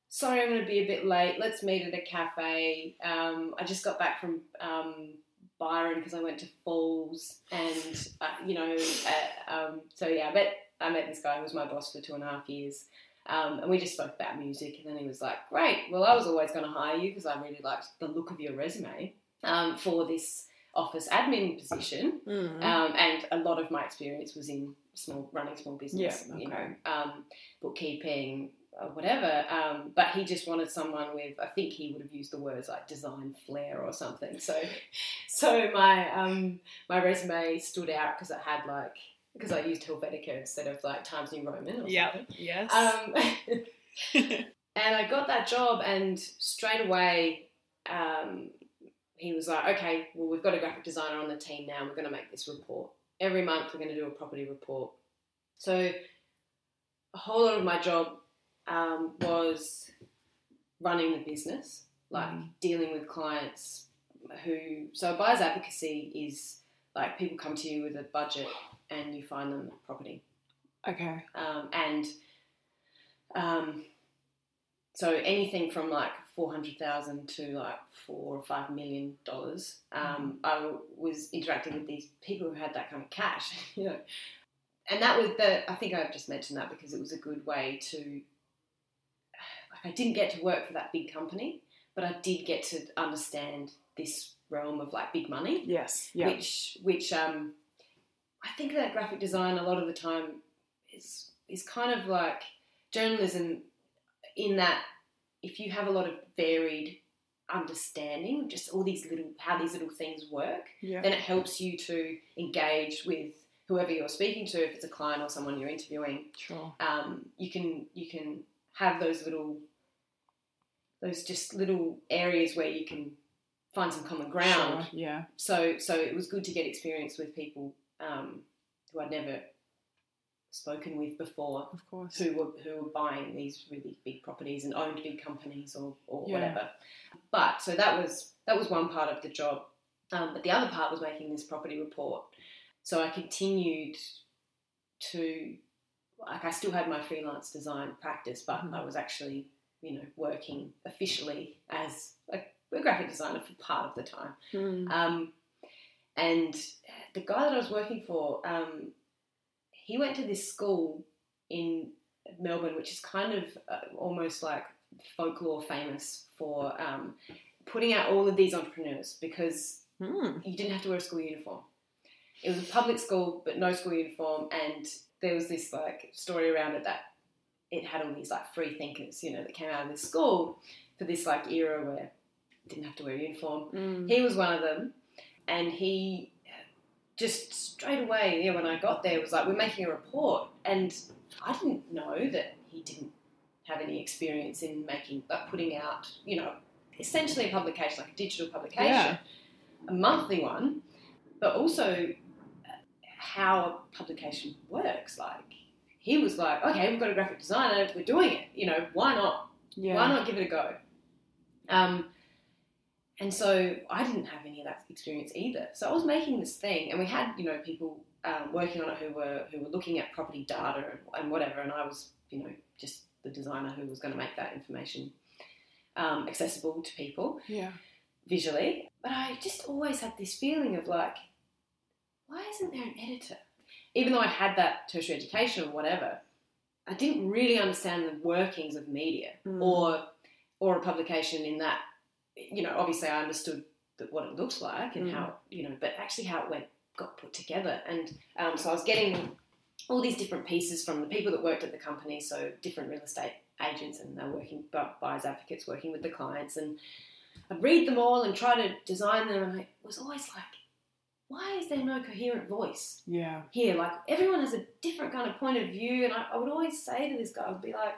sorry, I'm going to be a bit late. Let's meet at a cafe. Um, I just got back from um, Byron because I went to Falls, and uh, you know, uh, um, so yeah, met I met this guy who was my boss for two and a half years. Um, and we just spoke about music, and then he was like, "Great, well, I was always going to hire you because I really liked the look of your resume um, for this office admin position." Mm. Um, and a lot of my experience was in small running small business, Yeah, you know, um, bookkeeping, uh, whatever. Um, but he just wanted someone with, I think he would have used the words like design flair or something. So, so my um, my resume stood out because it had like because I used Helvetica instead of like Times New Roman Yeah. Yes. Um, (laughs) and I got that job, and straight away, um, he was like, "Okay, well, we've got a graphic designer on the team now. We're going to make this report every month. We're going to do a property report." So, a whole lot of my job um, was running the business, like Mm. dealing with clients who. So, buyer's advocacy is like people come to you with a budget, and you find them property okay. um, and um, so anything from like four hundred thousand to like four or five million dollars. Um, I w- was interacting with these people who had that kind of cash, (laughs) you know, and that was the. I think I've just mentioned that because it was a good way to. Like I didn't get to work for that big company, but I did get to understand this realm of like big money Yes. Yeah. which which um, I think that graphic design a lot of the time is is kind of like journalism in that if you have a lot of varied understanding, just all these little how these little things work, yeah. then it helps you to engage with whoever you're speaking to. If it's a client or someone you're interviewing, Sure. um, you can you can have those little those just little areas where you can find some common ground. Sure, yeah. So so it was good to get experience with people um, who I'd never spoken with before, Of course. who were who were buying these really big properties and owned big companies or, or Yeah. whatever. But so that was that was one part of the job. Um, but the other part was making this property report. So I continued to like I still had my freelance design practice, but Mhm. I was actually you know working officially as a, a graphic designer for part of the time. Mm. Um, and the guy that I was working for, um, he went to this school in Melbourne, which is kind of uh, almost like folklore famous for um, putting out all of these entrepreneurs because Mm. you didn't have to wear a school uniform. It was a public school, but no school uniform, and there was this like story around it that it had all these like free thinkers, you know, that came out of this school for this like era where didn't have to wear a uniform. Mm. He was one of them, and he just straight away, yeah, when I got there, was like, "We're making a report," and I didn't know that he didn't have any experience in making, like, putting out, you know, essentially a publication, like a digital publication, Yeah. a monthly one, but also how a publication works. Like, he was like, "Okay, we've got a graphic designer, we're doing it. You know, why not?" Yeah. Why not give it a go? Um, and so I didn't have any of that experience either. So I was making this thing, and we had you know people um, working on it who were who were looking at property data and, and whatever, and I was you know just the designer who was going to make that information um, accessible to people Yeah. visually. But I just always had this feeling of like, why isn't there an editor? Even though I had that tertiary education or whatever, I didn't really understand the workings of media Mm. or or a publication in that. You know, obviously I understood that what it looks like and Mm. how you know, but actually how it went got put together. And um, so I was getting all these different pieces from the people that worked at the company, so different real estate agents, and they're working bu- buyers advocates working with the clients, and I'd read them all and try to design them, and I was always like, why is there no coherent voice Yeah. here? Like everyone has a different kind of point of view, and I, I would always say to this guy, I'd be like,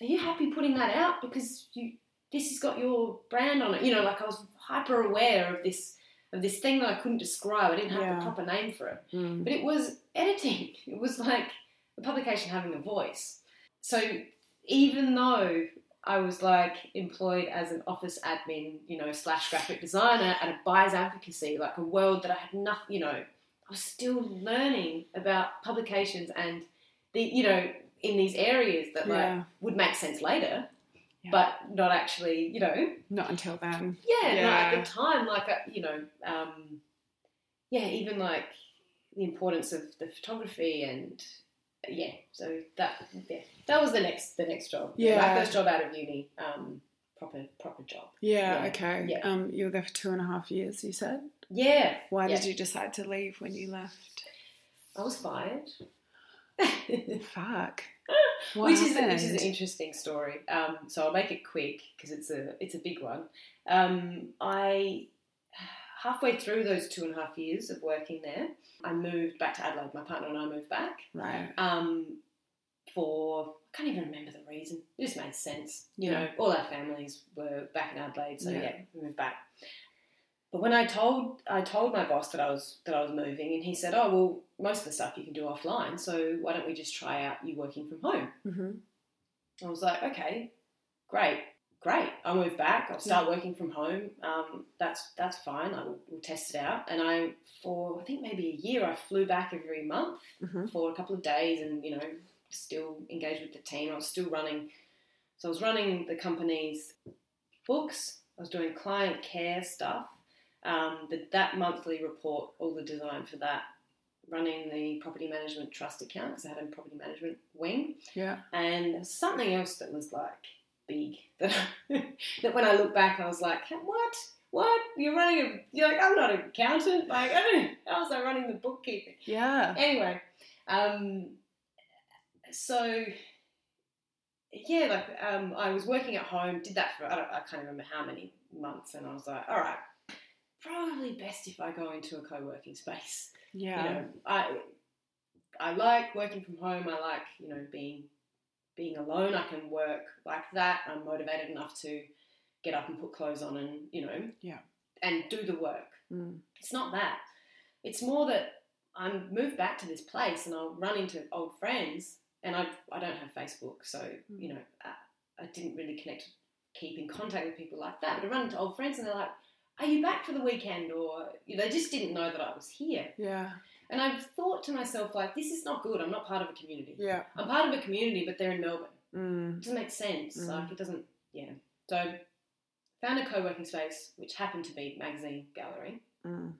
are you happy putting that out because you this has got your brand on it? You know, like I was hyper aware of this of this thing that I couldn't describe. I didn't have Yeah. the proper name for it. Mm. But it was editing. (laughs) It was like the publication having a voice. So even though I was like employed as an office admin, you know, slash graphic designer at a buyer's advocacy, like a world that I had nothing, you know, I was still learning about publications and the, you know, in these areas that like Yeah. would make sense later, Yeah. but not actually, you know, Not until then. yeah, no, at the time, like uh, you know, um, yeah, even like the importance of the photography and yeah, so that yeah, that was the next the next job. Yeah. my first job out of uni, um, proper proper job. Yeah, Yeah. okay. Yeah. Um, you were there for two and a half years, you said? Yeah, Why Yeah. did you decide to leave when you left? I was fired. (laughs) Fuck. Which is which is an interesting story. Um, so I'll make it quick because it's a it's a big one. Um, I halfway through those two and a half years of working there, I moved back to Adelaide. My partner and I moved back Right. um, for I can't even remember the reason. It just made sense. You know, all our families were back in Adelaide, so Yeah. yeah, we moved back. But when I told I told my boss that I was that I was moving, and he said, "Oh well, most of the stuff you can do offline, so why don't we just try out you working from home?" hmm I was like, "Okay, great, great. I'll move back. I'll start working from home. Um, that's that's fine. I will we'll test it out." And I, for I think maybe a year, I flew back every month hmm for a couple of days and you know still engaged with the team i was still running so i was running the company's books i was doing client care stuff um, the, that monthly report all the design for that running the property management trust account because i had a property management wing Yeah. and there was something else that was like big that, (laughs) that when i look back i was like what what you're running a you're like i'm not an accountant like i don't how was i running the bookkeeping Yeah. anyway, um, so yeah, like um, I was working at home, did that for I, don't, I can't remember how many months, and I was like, all right, probably best if I go into a co-working space. Yeah. You know, I I like working from home. I like you know being being alone. I can work like that. I'm motivated enough to get up and put clothes on and you know Yeah. and do the work. Mm. It's not that. It's more that I'm moved back to this place and I'll run into old friends and I, I don't have Facebook, so Mm. you know I, I didn't really connect, keep in contact with people like that. But I run into old friends and they're like, "Are you back for the weekend?" Or you know, they just didn't know that I was here. Yeah. And I thought to myself like, "This is not good. I'm not part of a community. Yeah. I'm part of a community, but they're in Melbourne. Mm. It doesn't make sense. Mm. Like it doesn't. Yeah. So found a co-working space which happened to be Magazine Gallery Mm.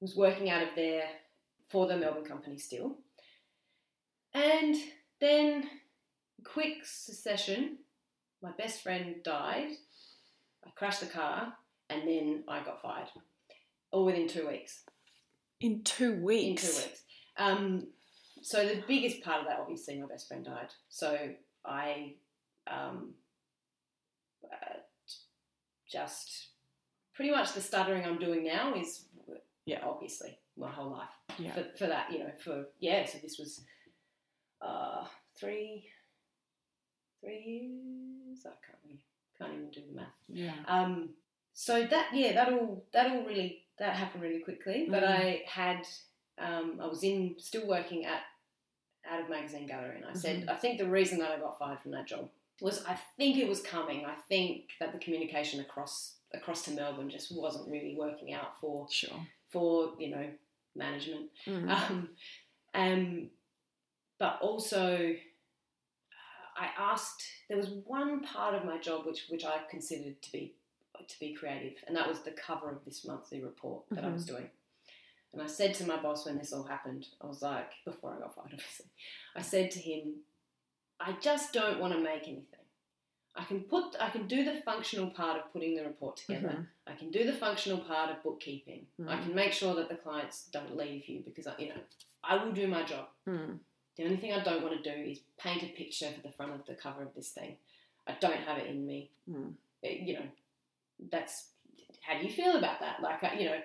was working out of there for the Melbourne company still. And then, quick succession, my best friend died. I crashed the car, and then I got fired. All within two weeks. In two weeks. In two weeks. Um, so the biggest part of that, obviously, my best friend died. So I um, uh, just pretty much the stuttering I'm doing now is Yeah. obviously my whole life Yeah. for, for that you know for yeah so this was uh three three years I can't really can't even do the math Yeah. um so that yeah that all that all really that happened really quickly but Mhm. I had um I was in still working at out of magazine gallery and I said I think the reason that I got fired from that job was I think it was coming I think that the communication across across to Melbourne just wasn't really working out for Sure. for you know management Mm. um, um, but also uh, I asked there was one part of my job which which I considered to be to be creative and that was the cover of this monthly report that I was doing and I said to my boss when this all happened I was like before I got fired (laughs) obviously I said to him I just don't want to make anything I can put I can do the functional part of putting the report together Mhm. I can do the functional part of bookkeeping. I Mhm. can make sure that the clients don't leave you because I, you know I will do my job. Mm. The only thing I don't want to do is paint a picture for the front of the cover of this thing. I don't have it in me. Mm. It- you know, that's how do you feel about that? Like uh, you know,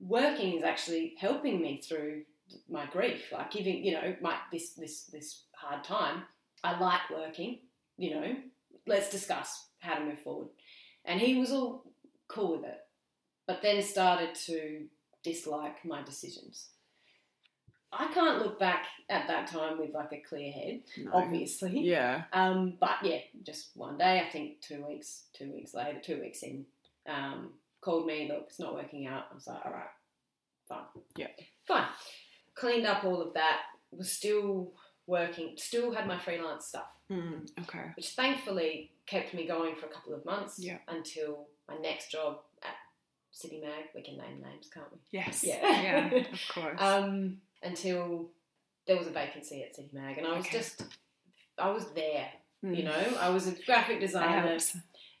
working is actually helping me through my grief. Like giving you know my this this this hard time. I like working. You know, let's discuss how to move forward. And he was all cool with it, but then started to dislike my decisions. I can't look back at that time with like a clear head, No. obviously. Yeah. Um, but yeah, just one day, I think two weeks, two weeks later, two weeks in, um, called me, look, it's not working out. I was like, all right, fine. Yeah. Fine. Cleaned up all of that, was still working, still had my freelance stuff, Mm. Okay. which thankfully kept me going for a couple of months Yeah. until my next job at City Mag. We can name names, can't we? Yes. Yeah. Yeah. Of (laughs) course. um, until there was a vacancy at City Mag, and I was Okay. just, I was there. Mm. You know, I was a graphic designer.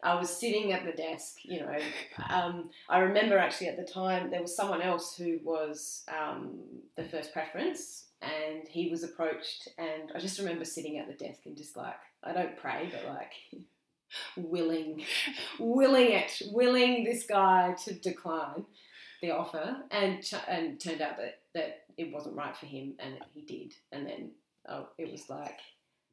I was sitting at the desk. You know, (laughs) um, I remember actually at the time there was someone else who was um, the first preference, and he was approached, and I just remember sitting at the desk and just like, I don't pray, but like. (laughs) willing willing it willing this guy to decline the offer and ch- and turned out that that it wasn't right for him and he did and then oh, it was like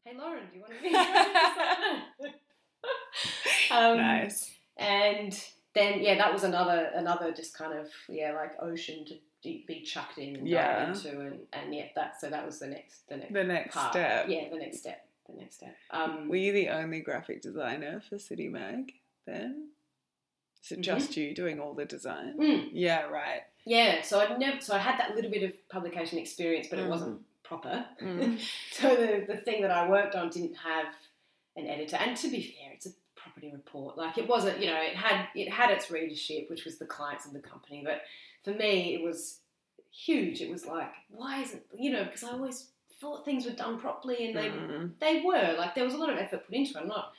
hey lauren do you want to be (laughs) um, nice. and then yeah that was another another just kind of yeah like ocean to be chucked in and Yeah. into and and yeah that so that was the next the next The next part. step. yeah the next step the next step um Were you the only graphic designer for City Mag then? Is it just you doing all the design? mm, Yeah, right. yeah so i'd never so i had that little bit of publication experience but it Mm. wasn't proper Mm. (laughs) so the, the thing that I worked on didn't have an editor. And to be fair, it's a property report. Like it wasn't, you know, it had it had its readership, which was the clients of the company. But for me, it was huge. It was like, why isn't you know? Because I always thought things were done properly, and they Mm. they were. Like there was a lot of effort put into it. I'm not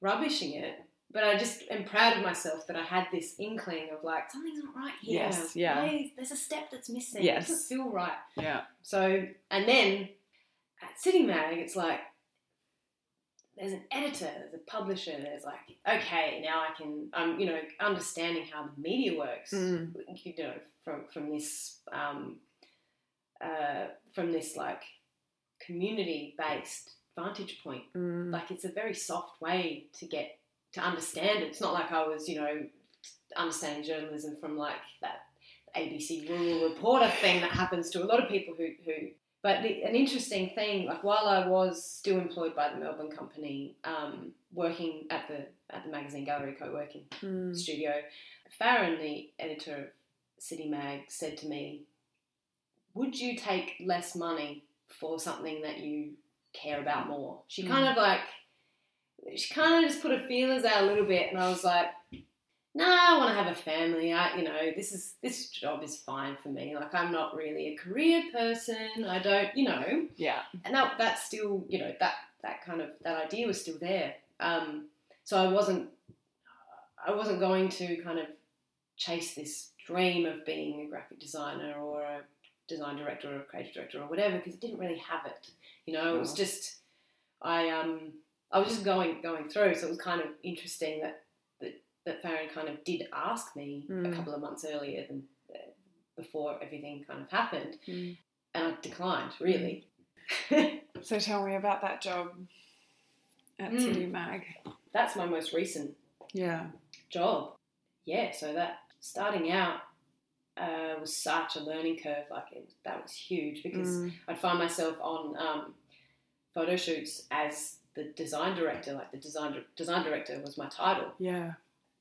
rubbishing it. But I just am proud of myself that I had this inkling of like something's not right here. Yes, yeah. Why- there's a step that's missing. Yes. It doesn't feel right. Yeah. So, and then at City Mag, it's like there's an editor, there's a publisher, there's like, okay, now I can, I'm, you know, understanding how the media works, Mm. you know, from from this, um, uh, from this like community based vantage point. Mm. Like it's a very soft way to get to understand it. It's not like I was, you know, understanding journalism from like that ABC rural reporter thing that happens to a lot of people who who. But the, an interesting thing, like while I was still employed by the Melbourne company, um, working at the at the magazine gallery co-working Mm. studio, Farrin, the editor of City Mag, said to me, "Would you take less money for something that you care about more?" She Mm. kind of like, she kind of just put her feelers out a little bit, and I was like, "Nah, I want to have a family. I, you know, this is this job is fine for me. Like, I'm not really a career person. I don't, you know." Yeah. and that that's still you know that that kind of that idea was still there um, so i wasn't i wasn't going to kind of chase this dream of being a graphic designer or a design director or a creative director or whatever because I didn't really have it you know it was Oh. just i um i was just going going through so it was kind of interesting that that, that Farrin kind of did ask me Mm. a couple of months earlier than uh, before everything kind of happened Mm. and i declined really So tell me about that job at Mm. City Mag. that's my most recent Yeah. job. Yeah, so that starting out uh, was such a learning curve. Like it, that was huge because Mm. I'd find myself on um, photo shoots as the design director. Like the design design director was my title Yeah.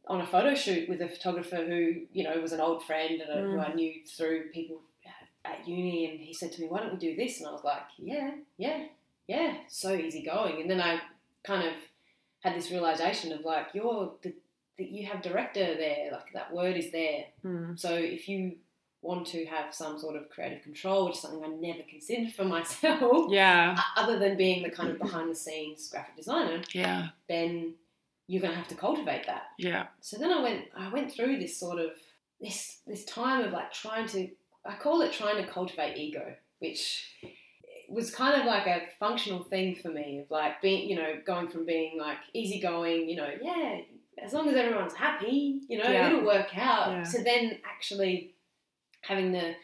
on a photo shoot with a photographer who you know was an old friend and uh who Mm. I knew through people at uni. And he said to me, "Why don't we do this?" And I was like, "Yeah, yeah, yeah." So easy going. And then I kind of had this realization of like, "You're the that you have director there. Like that word is there. Mm. So if you want to have some sort of creative control, which is something I never considered for (laughs) myself, Yeah. other than being the kind of behind the scenes graphic designer, Yeah. then you're going to have to cultivate that." Yeah. so then I went I went through this sort of this this time of like trying to I call it trying to cultivate ego, which was kind of like a functional thing for me of like being you know going from being like easygoing you know yeah as long as everyone's happy you know Yeah. it'll work out Yeah. to then actually having the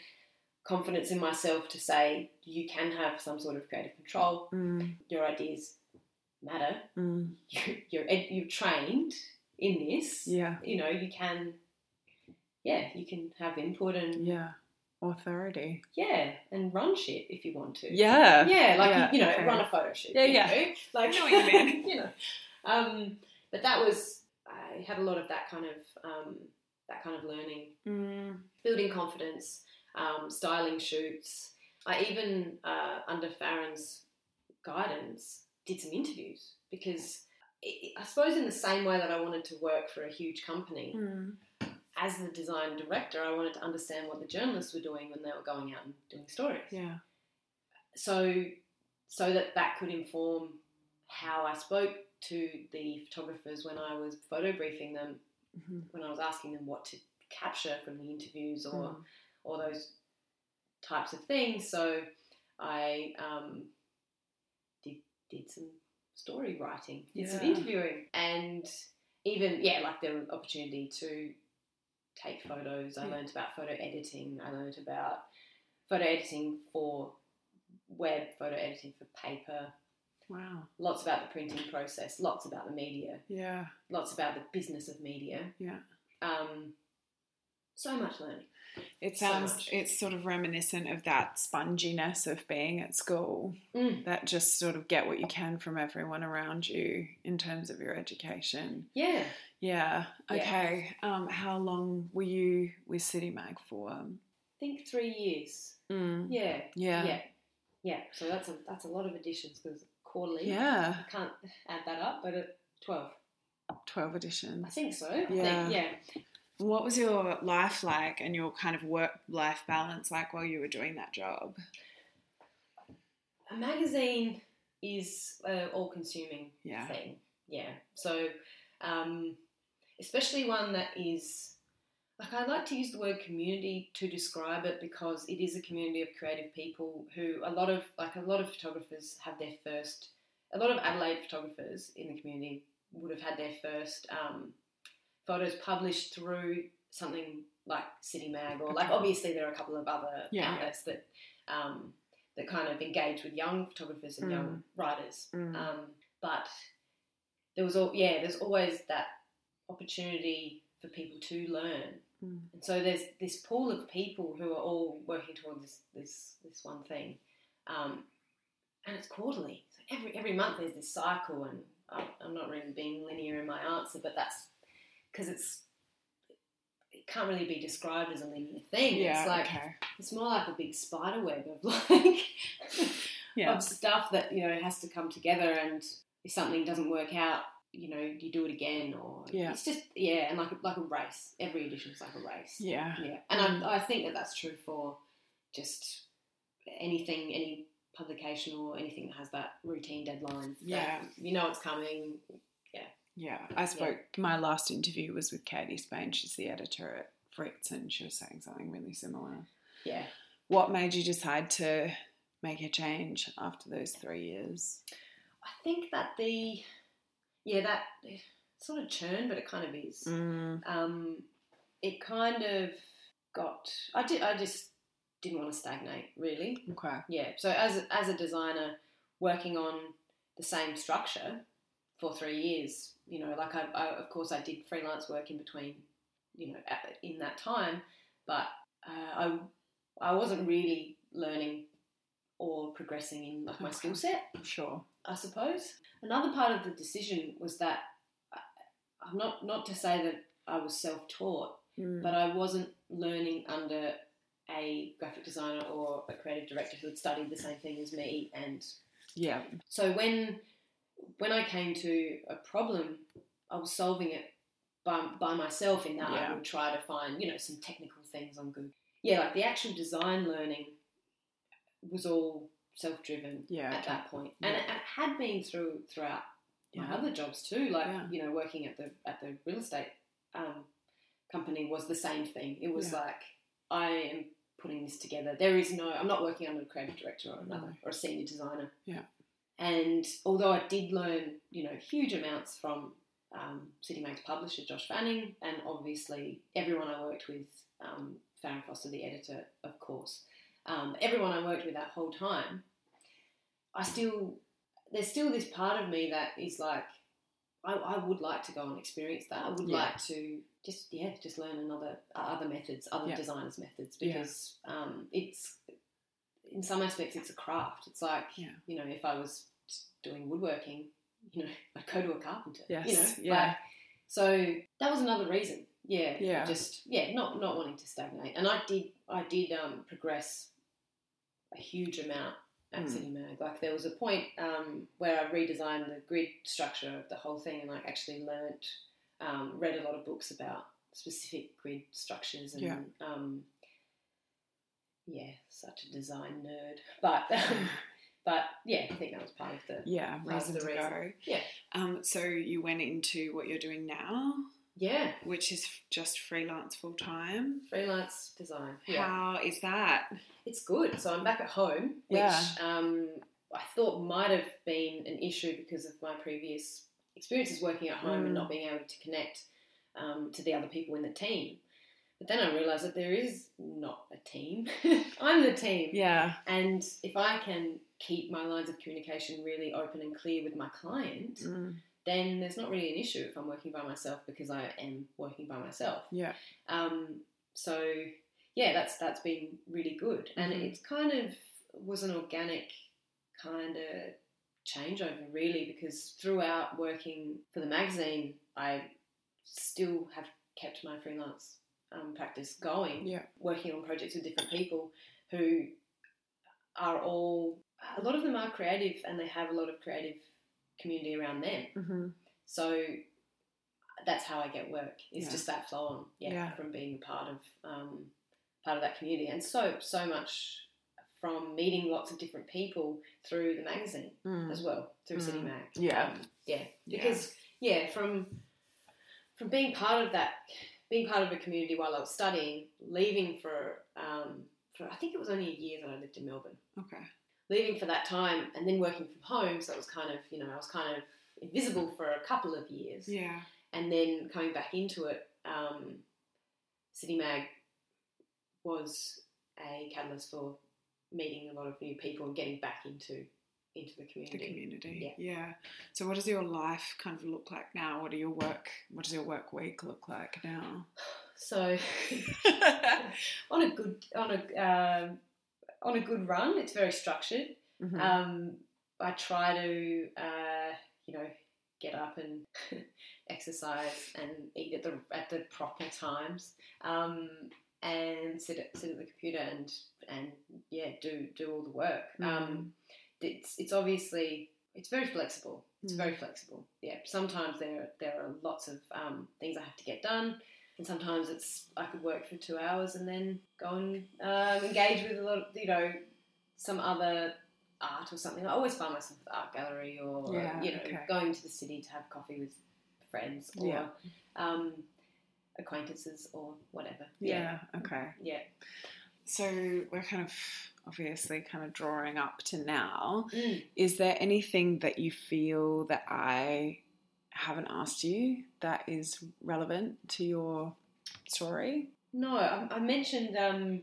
confidence in myself to say you can have some sort of creative control Mm. your ideas matter Mm. you're you're trained in this Yeah. you know you can yeah you can have input and Yeah. Authority. yeah and run shit if you want to Yeah. yeah like Yeah, you know okay. run a photo shoot Yeah, yeah. know? (laughs) like know you mean. (laughs) you know um but that was i had a lot of that kind of um that kind of learning Mm. Building confidence um, styling shoots i even uh, under farrin's guidance did some interviews because i I suppose in the same way that i wanted to work for a huge company Mm. as the design director, I wanted to understand what the journalists were doing when they were going out and doing stories. Yeah. So, so that that could inform how I spoke to the photographers when I was photo briefing them, Mhm. when I was asking them what to capture from the interviews or Mm. or those types of things. So, I um, did did some story writing, did some interviewing, and even yeah, like the opportunity to take photos. I Yeah. learned about photo editing. I learned about photo editing for web, photo editing for paper. Wow. Lots about the printing process. Lots about the media. Yeah. Lots about the business of media. Yeah. Um, so much learning. It sounds much. it's sort of reminiscent of that sponginess of being at school. Mm. That just sort of get what you can from everyone around you in terms of your education. Yeah. Yeah. Yeah. Okay. Um, how long were you with City Mag for? I think three years. Mm. Yeah. Yeah. Yeah. Yeah. So that's a that's a lot of additions because quarterly. Yeah. I can't add that up, but at twelve. Twelve I think so. I think, yeah. What was your life like and your kind of work life balance like while you were doing that job? a magazine is an all-consuming Yeah. thing. Yeah. So, um, especially one that is like I like to use the word community to describe it because it is a community of creative people who a lot of like a lot of photographers have their first. A lot of Adelaide photographers in the community would have had their first um, photos published through something like City Mag or like obviously there are a couple of other Yeah, outlets that um, that kind of engage with young photographers and young writers. Mm. Um, but there was all yeah, there's always that opportunity for people to learn. Mm. And so there's this pool of people who are all working towards this this, this one thing, um, and it's quarterly. So every every month there's this cycle, and I'm not really being linear in my answer, but that's because it's it can't really be described as a linear thing. Yeah. it's like okay. it's more like a big spider web of (laughs) like Yeah. of stuff that you know has to come together and if something doesn't work out you know you do it again or Yeah. it's just yeah and like a, like a race every edition is like a race Yeah. yeah and. I, I think that that's true for just anything any publication or anything that has that routine deadline that Yeah. you know it's coming Yeah, I spoke. My last interview was with Katie Spain. She's the editor at Fritz, and she was saying something really similar. yeah What made you decide to make a change after those three years? I think that the yeah that sort of churn but it kind of is Mm, um, it kind of got I did I just didn't want to stagnate really okay. yeah so as as a designer working on the same structure for three years you know like I, I of course I did freelance work in between you know at, in that time but uh, I I wasn't really learning or progressing in like my skill set Sure. I suppose. Another part of the decision was that I- I'm not not to say that I was self-taught, Mm, but I wasn't learning under a graphic designer or a creative director who had studied the same thing as me and yeah. so when when I came to a problem, I was solving it by, by myself in that I would try to find, you know, some technical things on Google. Yeah, like the actual design learning was all self driven Yeah. at okay. that point. And it, it had been through throughout my Yeah. other jobs too. Like, Yeah. you know, working at the at the real estate um, company was the same thing. It was Yeah. like I am putting this together. There is no I'm not working under a creative director or another No. or a senior designer. Yeah. And although I did learn, you know, huge amounts from um, City Mag's publisher, Josh Fanning, and obviously everyone I worked with, um, Farrin Foster, the editor, of course, um, everyone I worked with that whole time, I still, there's still this part of me that is like, I, I would like to go and experience that. I would Yeah. like to just, yeah, just learn another, uh, other methods, other Yeah. designers' methods, Yeah. because um, it's, in some aspects, it's a craft. It's like, Yeah. you know, if I was doing woodworking, you know, (laughs) I'd go to a carpenter. Yes, You know, yeah. like, so that was another reason. Yeah. Yeah. Just yeah, not not wanting to stagnate. And I did I did um, progress a huge amount at Mm. City Mag. Like there was a point um, where I redesigned the grid structure of the whole thing, and I actually learnt, um, read a lot of books about specific grid structures and Yeah. um, yeah, such a design nerd. But (sighs) but yeah, I think that was part of the Yeah, reason the to reason. go. Yeah. Um, so you went into what you're doing now, yeah which is just freelance full time. freelance design. Yeah. How is that? It's good. So I'm back at home, which Yeah. um, I thought might have been an issue because of my previous experiences working at home Mm. and not being able to connect um, to the other people in the team. But then I realised that there is not a team. (laughs) I'm the team. Yeah. And if I can keep my lines of communication really open and clear with my client, Mm, then there's not really an issue if I'm working by myself because I am working by myself. yeah. Um, so yeah, that's that's been really good, and Mhm. it kind of was an organic kind of changeover, really, because throughout working for the magazine, I still have kept my freelance um, practice going, Yeah. working on projects with different people who are all a lot of them are creative and they have a lot of creative community around them. hmm So that's how I get work. It's Yeah. just that flow on, yeah, Yeah. from being part of um, part of that community, and so so much from meeting lots of different people through the magazine Mm. as well, through City Mm. Mag. Yeah. Um, yeah, Yeah. because yeah, from from being part of that, being part of a community while I was studying, leaving for um, for I think it was only a year that I lived in Melbourne Okay. leaving for that time and then working from home. So it was kind of, you know, I was kind of invisible for a couple of years. Yeah. And then coming back into it, um, City Mag was a catalyst for meeting a lot of new people and getting back into into the the community. community. Yeah. Yeah. So, what does your life kind of look like now? What do your work? What does your work week look like now? So (laughs) on a good on a um, on a good run, it's very structured. Mhm. Um, I try to, uh, you know, get up and (laughs) exercise and eat at the at the proper times, um, and sit at, sit at the computer and and yeah, do do all the work. Um, it's it's obviously it's very flexible. It's Mm. very flexible. Yeah. Sometimes there there are lots of um, things I have to get done. And sometimes it's I could work for two hours and then go and um, engage with a lot, of, you know, some other art or something. I always find myself at the art gallery or Yeah, you know okay. going to the city to have coffee with friends or Yeah. um, acquaintances or whatever. yeah. Okay. yeah. So we're kind of obviously kind of drawing up to now. Mm. Is there anything that you feel that I haven't asked you that is relevant to your story? No, I, I mentioned um,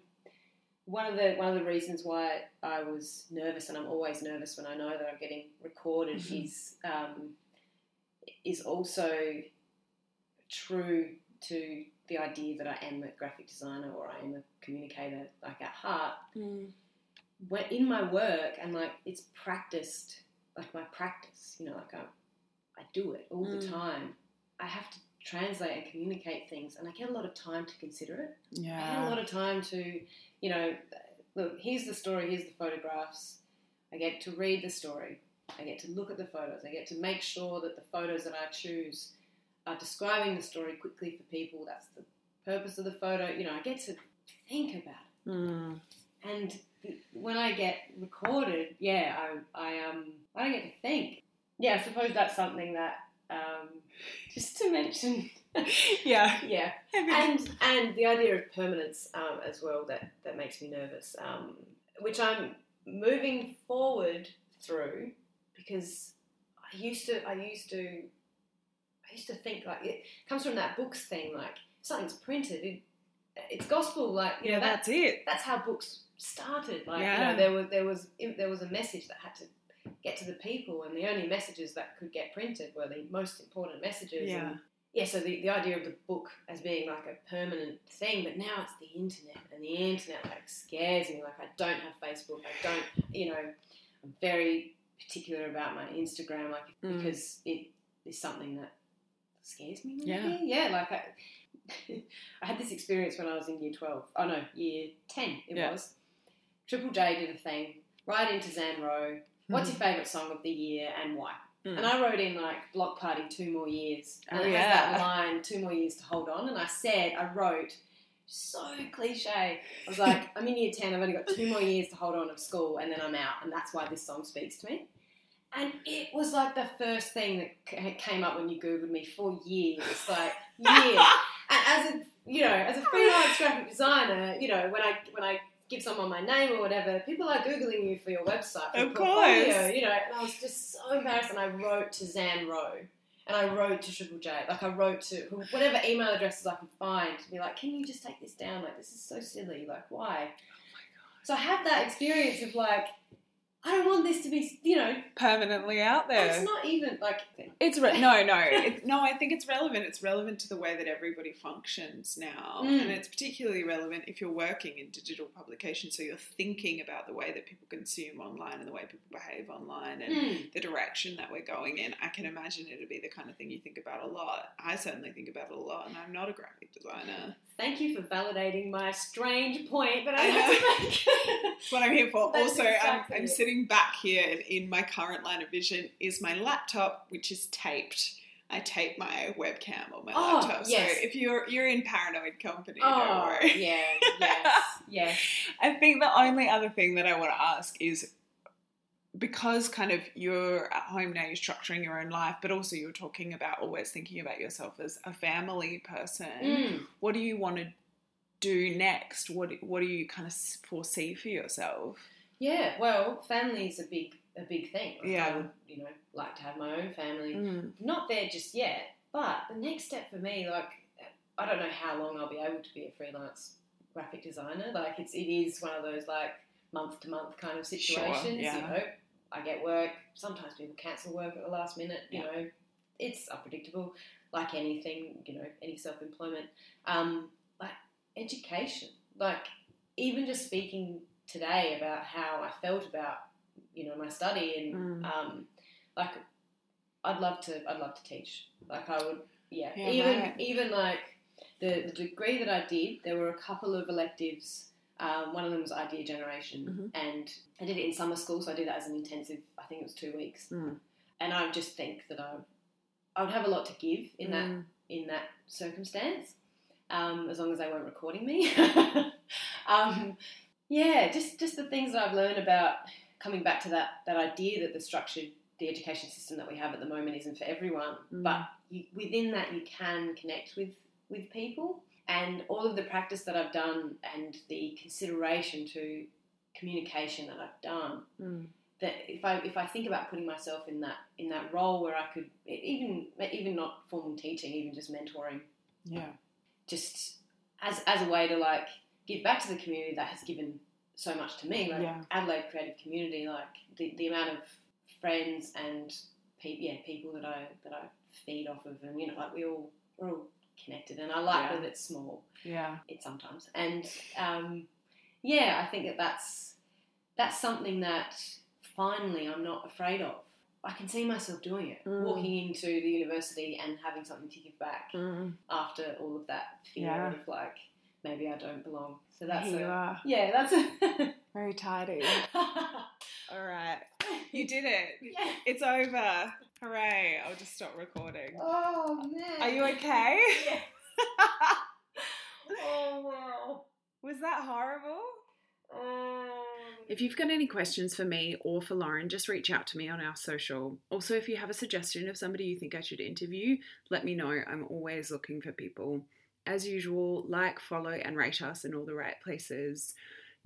one of the one of the reasons why I was nervous, and I'm always nervous when I know that I'm getting recorded, Mhm. is um, is also true to the idea that I am a graphic designer or I am a communicator, like at heart. When in my work and like it's practiced, like my practice, you know, like I, I do it all the Mm. time. I have to translate and communicate things, and I get a lot of time to consider it. Yeah, I get a lot of time to, you know, look, here's the story, here's the photographs. I get to read the story. I get to look at the photos. I get to make sure that the photos that I choose are describing the story quickly for people. That's the purpose of the photo. You know, I get to think about it. Mm. And when I get recorded, yeah, I, I um, I don't get to think. Yeah, I suppose that's something that, um, (laughs) just to mention, (laughs) Yeah. yeah, and and the idea of permanence um, as well that that makes me nervous, um, which I'm moving forward through because I used to I used to I used to think like it comes from that books thing like if something's printed it, it's gospel like you yeah, know that that's it. that's how books started. Like you know, there was there was there was a message that had to get to the people, and the only messages that could get printed were the most important messages. Yeah. And yeah. So the, the idea of the book as being like a permanent thing, but now it's the internet, and the internet like scares me. Like I don't have Facebook. I don't. You know, I'm very particular about my Instagram, like Mm. because it is something that scares me. Yeah. Yeah. Like I. (laughs) I had this experience when I was in year 12. Oh no, year 10 it Yeah. was. Triple J did a thing right into Zan Rowe. What's your favourite song of the year and why? Mm. And I wrote in like Bloc Party two more years. And Oh, it has yeah. that line, two more years to hold on. And I said, I wrote, so cliche. I was like, (laughs) I'm in year 10, I've only got two more years to hold on of school, and then I'm out. And that's why this song speaks to me. And it was like the first thing that ca- came up when you Googled me for years. Like, years. (laughs) and as a, you know, as a freelance graphic designer, you know, when I, when I, Give someone my name or whatever. People are googling you for your website, for Of portfolio, course. you know. And I was just so embarrassed, and I wrote to Zan Rowe, and I wrote to Triple J, like I wrote to whatever email addresses I could find to be like, can you just take this down? Like this is so silly. Like why? Oh so I have that experience of like, I don't want this to be, you know, Permanently out there. it's not even like. It's re- no, no, (laughs) it, no. I think it's relevant. It's relevant to the way that everybody functions now, Mm. and it's particularly relevant if you're working in digital publication. So you're thinking about the way that people consume online and the way people behave online, and Mm. the direction that we're going in. I can imagine it'd be the kind of thing you think about a lot. I certainly think about it a lot, and I'm not a graphic designer. Thank you for validating my strange point that I, I had to make. (laughs) That's what I'm here for. (laughs) Also, I'm, I'm it. Back here, in my current line of vision is my laptop, which is taped. I tape my webcam on my Oh, laptop. yes. So if you're you're in paranoid company, don't oh, worry. yeah, yes, (laughs) yes. I think the only other thing that I want to ask is because kind of you're at home now, you're structuring your own life, but also you're talking about always thinking about yourself as a family person. Mm. What do you want to do next? What what do you kind of foresee for yourself? Yeah, well, family's a big a big thing. Like, Yeah. I would, you know, like to have my own family. Mm. Not there just yet, but the next step for me, like, I don't know how long I'll be able to be a freelance graphic designer. Like, it's it is one of those like month to month kind of situations. yeah. You know, I get work. Sometimes people cancel work at the last minute. You Yeah. know, it's unpredictable, like anything. You know, any self employment. Um, like education, like even just speaking today about how I felt about you know my study and Mm. um, like I'd love to I'd love to teach. Like I would, yeah. Yeah, even right. even like the, the degree that I did, there were a couple of electives. Um, one of them was idea generation, Mhm. and I did it in summer school, so I did that as an intensive. I think it was two weeks, Mm. and I just think that I I would have a lot to give in that Mm. in that circumstance, um, as long as they weren't recording me. (laughs) um, yeah, just just the things that I've learned about coming back to that that idea that the structured the education system that we have at the moment isn't for everyone, Mm. but you, within that you can connect with with people, and all of the practice that I've done and the consideration to communication that I've done Mm. that if I if I think about putting myself in that in that role where I could even even not formal teaching, even just mentoring, Yeah. just as as a way to like give back to the community that has given so much to me, like Yeah. Adelaide creative community, like the, the amount of friends and pe- yeah people that I that I feed off of, and you know like we all we're all connected, and I like Yeah. that it's small Yeah. it sometimes. And um, yeah, I think that that's that's something that finally I'm not afraid of. I can see myself doing it, Mm. walking into the university and having something to give back Mm. after all of that fear Yeah. of like maybe I don't belong. So that's Here you are. yeah, that's a (laughs) Very tidy. (laughs) All right. (laughs) You did it. yeah. It's over. Hooray. I'll just stop recording. Oh man, Are you okay? Yes. oh wow. Was that horrible? Um, If you've got any questions for me or for Lauren, just reach out to me on our social. Also, if you have a suggestion of somebody you think I should interview, let me know. I'm always looking for people. As usual, like, follow, and rate us in all the right places.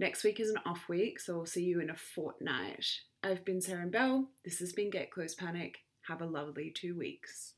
Next week is an off week, so I'll see you in a fortnight. I've been Sarah Bell. This has been Get Close Panic. Have a lovely two weeks.